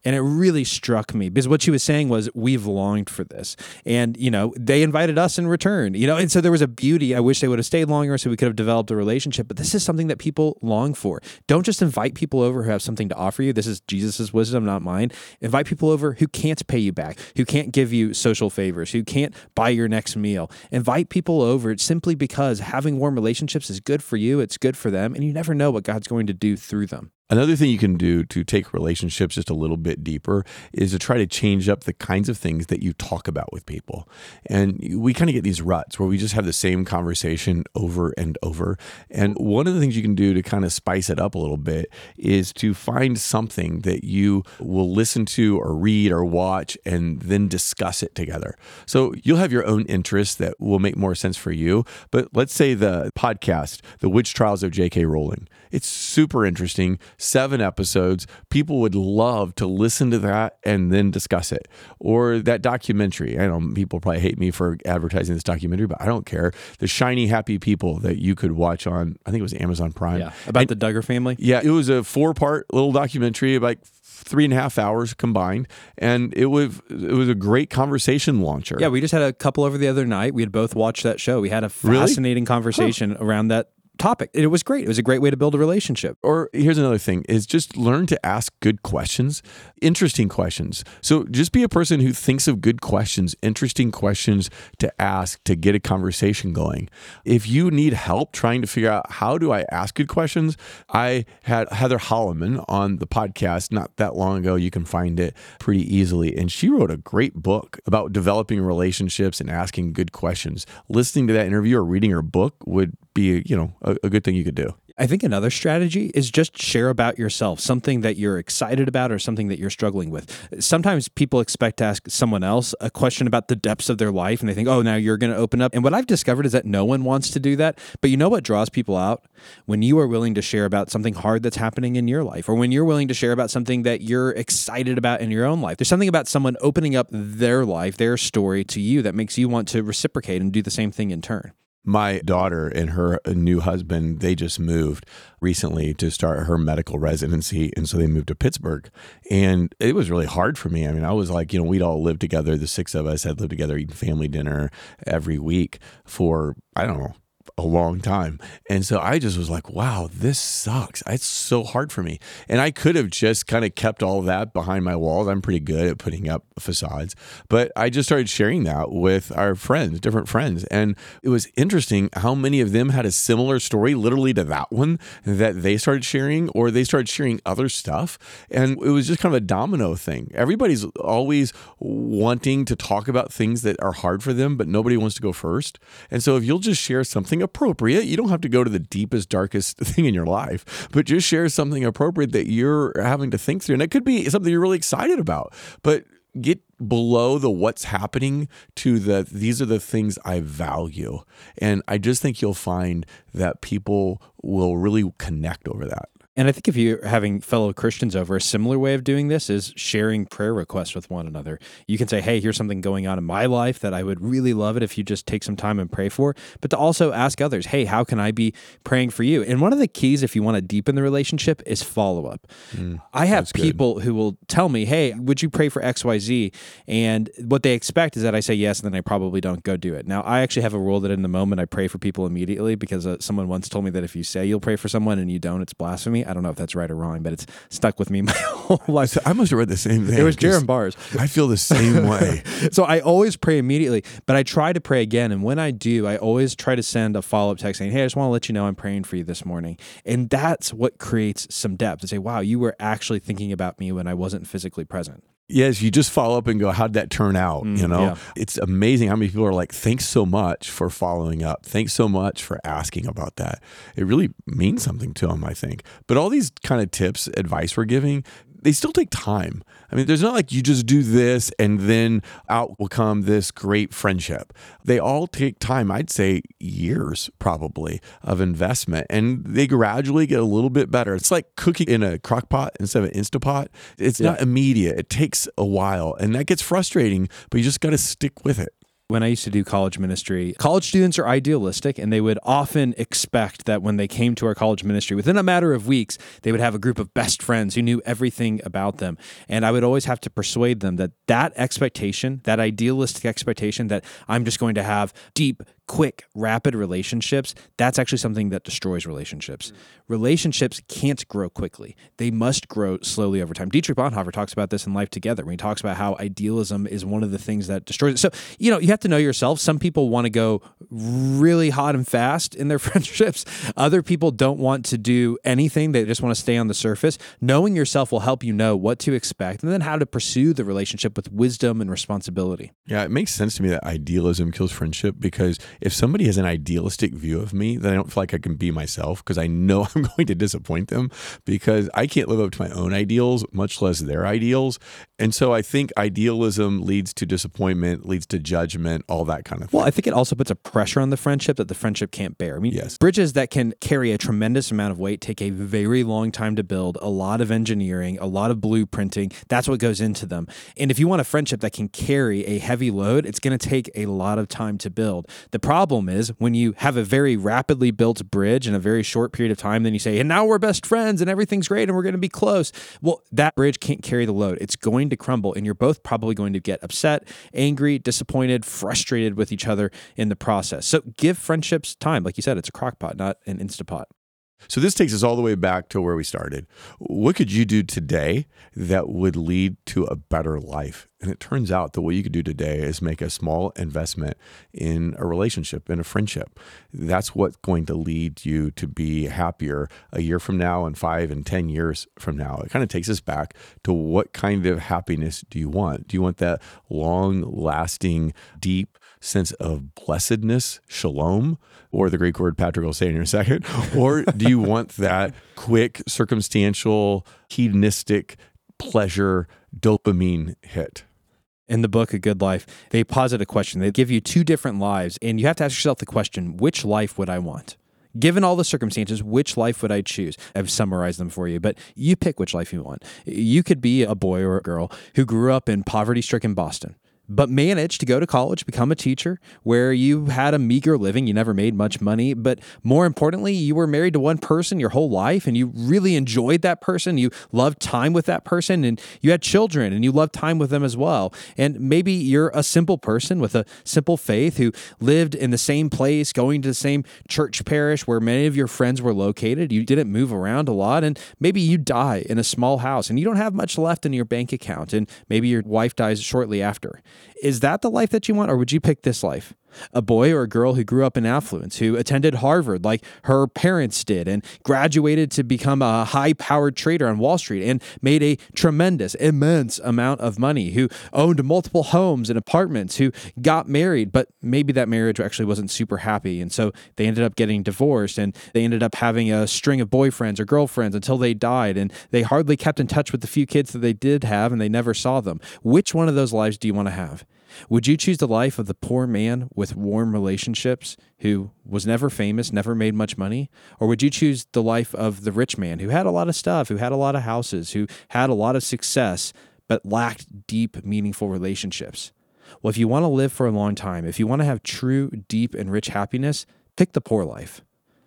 And it really struck me because what she was saying was, we've longed for this. And, you know, they invited us in return, you know, and so there was a beauty. I wish they would have stayed longer so we could have developed a relationship. But this is something that people long for. Don't just invite people over who have something to offer you. This is Jesus's wisdom, not mine. Invite people over who can't pay you back, who can't give you social favors, who can't buy your next meal. Invite people over simply because having warm relationships is good for you, it's good for them, and you never know what God's going to do through them. Another thing you can do to take relationships just a little bit deeper is to try to change up the kinds of things that you talk about with people. And we kind of get these ruts where we just have the same conversation over and over. And one of the things you can do to kind of spice it up a little bit is to find something that you will listen to or read or watch and then discuss it together. So you'll have your own interests that will make more sense for you. But let's say the podcast, The Witch Trials of J.K. Rowling, it's super interesting seven episodes. People would love to listen to that and then discuss it. Or that documentary. I know people probably hate me for advertising this documentary, but I don't care. The Shiny Happy People that you could watch on, I think it was Amazon Prime. Yeah. About And- the Duggar family? yeah, it was a four part little documentary, like three and a half hours combined, and it was it was a great conversation launcher. Yeah, we just had a couple over the other night. We had both watched that show. We had a Really? fascinating conversation around that topic. It was great. It was a great way to build a relationship. Or here's another thing is just learn to ask good questions, interesting questions. So just be a person who thinks of good questions, interesting questions to ask to get a conversation going. If you need help trying to figure out how do I ask good questions, I had Heather Holleman on the podcast not that long ago. You can find it pretty easily. And she wrote a great book about developing relationships and asking good questions. Listening to that interview or reading her book would be, you know, a, a good thing you could do. I think another strategy is just share about yourself, something that you're excited about or something that you're struggling with. Sometimes people expect to ask someone else a question about the depths of their life and they think, oh, now you're going to open up. And what I've discovered is that no one wants to do that. But you know what draws people out? When you are willing to share about something hard that's happening in your life, or when you're willing to share about something that you're excited about in your own life. There's something about someone opening up their life, their story to you that makes you want to reciprocate and do the same thing in turn my daughter and her new husband they just moved recently to start her medical residency and so they moved to pittsburgh. And it was really hard for me. I mean i was like you know we'd all lived together. The six of us had lived together eating family dinner every week for i don't know a long time. And so I just was like, wow, this sucks. It's so hard for me. And I could have just kind of kept all that behind my walls. I'm pretty good at putting up facades. But I just started sharing that with our friends, different friends. And it was interesting how many of them had a similar story, literally to that one, that they started sharing, or they started sharing other stuff. And it was just kind of a domino thing. Everybody's always wanting to talk about things that are hard for them, but nobody wants to go first. And so if you'll just share something appropriate. You don't have to go to the deepest, darkest <laughs> thing in your life, but just share something appropriate that you're having to think through. And it could be something you're really excited about, but get below the what's happening to the these are the things I value. And I just think you'll find that people will really connect over that. And I think if you're having fellow Christians over, a similar way of doing this is sharing prayer requests with one another. You can say, hey, here's something going on in my life that I would really love it if you just take some time and pray for. But to also ask others, hey, how can I be praying for you? And one of the keys, if you want to deepen the relationship, is follow up. Mm, I have people who will tell me, hey, would you pray for XYZ? And what they expect is that I say yes, and then I probably don't go do it. Now, I actually have a rule that in the moment I pray for people immediately because uh, someone once told me that if you say you'll pray for someone and you don't, it's blasphemy. I don't know if that's right or wrong, but it's stuck with me <laughs> my whole life. I must have read the same thing. It was Jaron Bars. I feel the same <laughs> way. so I always pray immediately, but I try to pray again. And when I do, I always try to send a follow up text saying, Hey, I just want to let you know I'm praying for you this morning. And that's what creates some depth to say, Wow, you were actually thinking about me when I wasn't physically present. Yes, you just follow up and go, how'd that turn out? Mm, you know, yeah. it's amazing how many people are like, thanks so much for following up. Thanks so much for asking about that. It really means something to them, I think. But all these kind of tips, advice we're giving, they still take time. I mean, there's not like you just do this and then out will come this great friendship. They all take time, I'd say years probably of investment, and they gradually get a little bit better. It's like cooking in a crock pot instead of an Instapot. It's yeah. not immediate, it takes a while, and that gets frustrating, but you just got to stick with it when I used to do college ministry, college students are idealistic and they would often expect that when they came to our college ministry, within a matter of weeks, they would have a group of best friends who knew everything about them. And I would always have to persuade them that that expectation, that idealistic expectation that I'm just going to have deep, quick, rapid relationships, that's actually something that destroys relationships. Mm. Relationships can't grow quickly. They must grow slowly over time. Dietrich Bonhoeffer talks about this in Life Together when he talks about how idealism is one of the things that destroys it. So, you know, you have to know yourself. Some people want to go really hot and fast in their <laughs> friendships. Other people don't want to do anything. They just want to stay on the surface. Knowing yourself will help you know what to expect and then how to pursue the relationship with wisdom and responsibility. Yeah, it makes sense to me that idealism kills friendship because if somebody has an idealistic view of me, then I don't feel like I can be myself because I know <laughs> I'm going to disappoint them because I can't live up to my own ideals, much less their ideals. And so I think idealism leads to disappointment, leads to judgment, all that kind of thing. Well, I think it also puts a pressure on the friendship that the friendship can't bear. I mean, yes. bridges that can carry a tremendous amount of weight take a very long time to build, a lot of engineering, a lot of blueprinting. That's what goes into them. And if you want a friendship that can carry a heavy load, it's going to take a lot of time to build. The problem is when you have a very rapidly built bridge in a very short period of time, then you say, and now we're best friends and everything's great and we're going to be close. Well, that bridge can't carry the load. It's going to crumble and you're both probably going to get upset, angry, disappointed, frustrated with each other in the process. So give friendships time. Like you said, it's a crock pot, not an Instapot. So this takes us all the way back to where we started. What could you do today that would lead to a better life? And it turns out that what you could do today is make a small investment in a relationship, in a friendship. That's what's going to lead you to be happier a year from now and five and 10 years from now. It kind of takes us back to what kind of happiness do you want? Do you want that long lasting, deep, sense of blessedness, shalom, or the Greek word Patrick will say in a second? Or do you want that quick, circumstantial, hedonistic pleasure, dopamine hit? in the book A Good Life, they posit a question. They give you two different lives, and you have to ask yourself the question which life would I want? Given all the circumstances, which life would I choose? I've summarized them for you, but you pick which life you want. You could be a boy or a girl who grew up in poverty stricken Boston but managed to go to college, become a teacher, where you had a meager living, you never made much money, but more importantly, you were married to one person your whole life and you really enjoyed that person, you loved time with that person, and you had children and you loved time with them as well. And maybe you're a simple person with a simple faith who lived in the same place, going to the same church parish where many of your friends were located. You didn't move around a lot, and maybe you die in a small house and you don't have much left in your bank account, and maybe your wife dies shortly after. Is that the life that you want, or would you pick this life? A boy or a girl who grew up in affluence, who attended Harvard like her parents did, and graduated to become a high powered trader on Wall Street and made a tremendous, immense amount of money, who owned multiple homes and apartments, who got married, but maybe that marriage actually wasn't super happy. And so they ended up getting divorced and they ended up having a string of boyfriends or girlfriends until they died. And they hardly kept in touch with the few kids that they did have and they never saw them. Which one of those lives do you want to have? Would you choose the life of the poor man with warm relationships who was never famous, never made much money? Or would you choose the life of the rich man who had a lot of stuff, who had a lot of houses, who had a lot of success, but lacked deep, meaningful relationships? Well, if you want to live for a long time, if you want to have true, deep, and rich happiness, pick the poor life.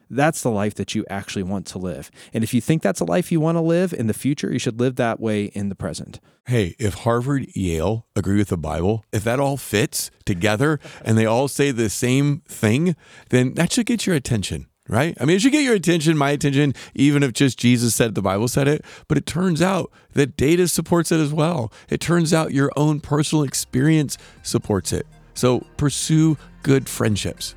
That's the life that you actually want to live. And if you think that's a life you want to live in the future, you should live that way in the present. Hey, if Harvard, Yale agree with the Bible, if that all fits together and they all say the same thing, then that should get your attention, right? I mean, it should get your attention, my attention, even if just Jesus said the Bible said it. But it turns out that data supports it as well. It turns out your own personal experience supports it. So pursue good friendships.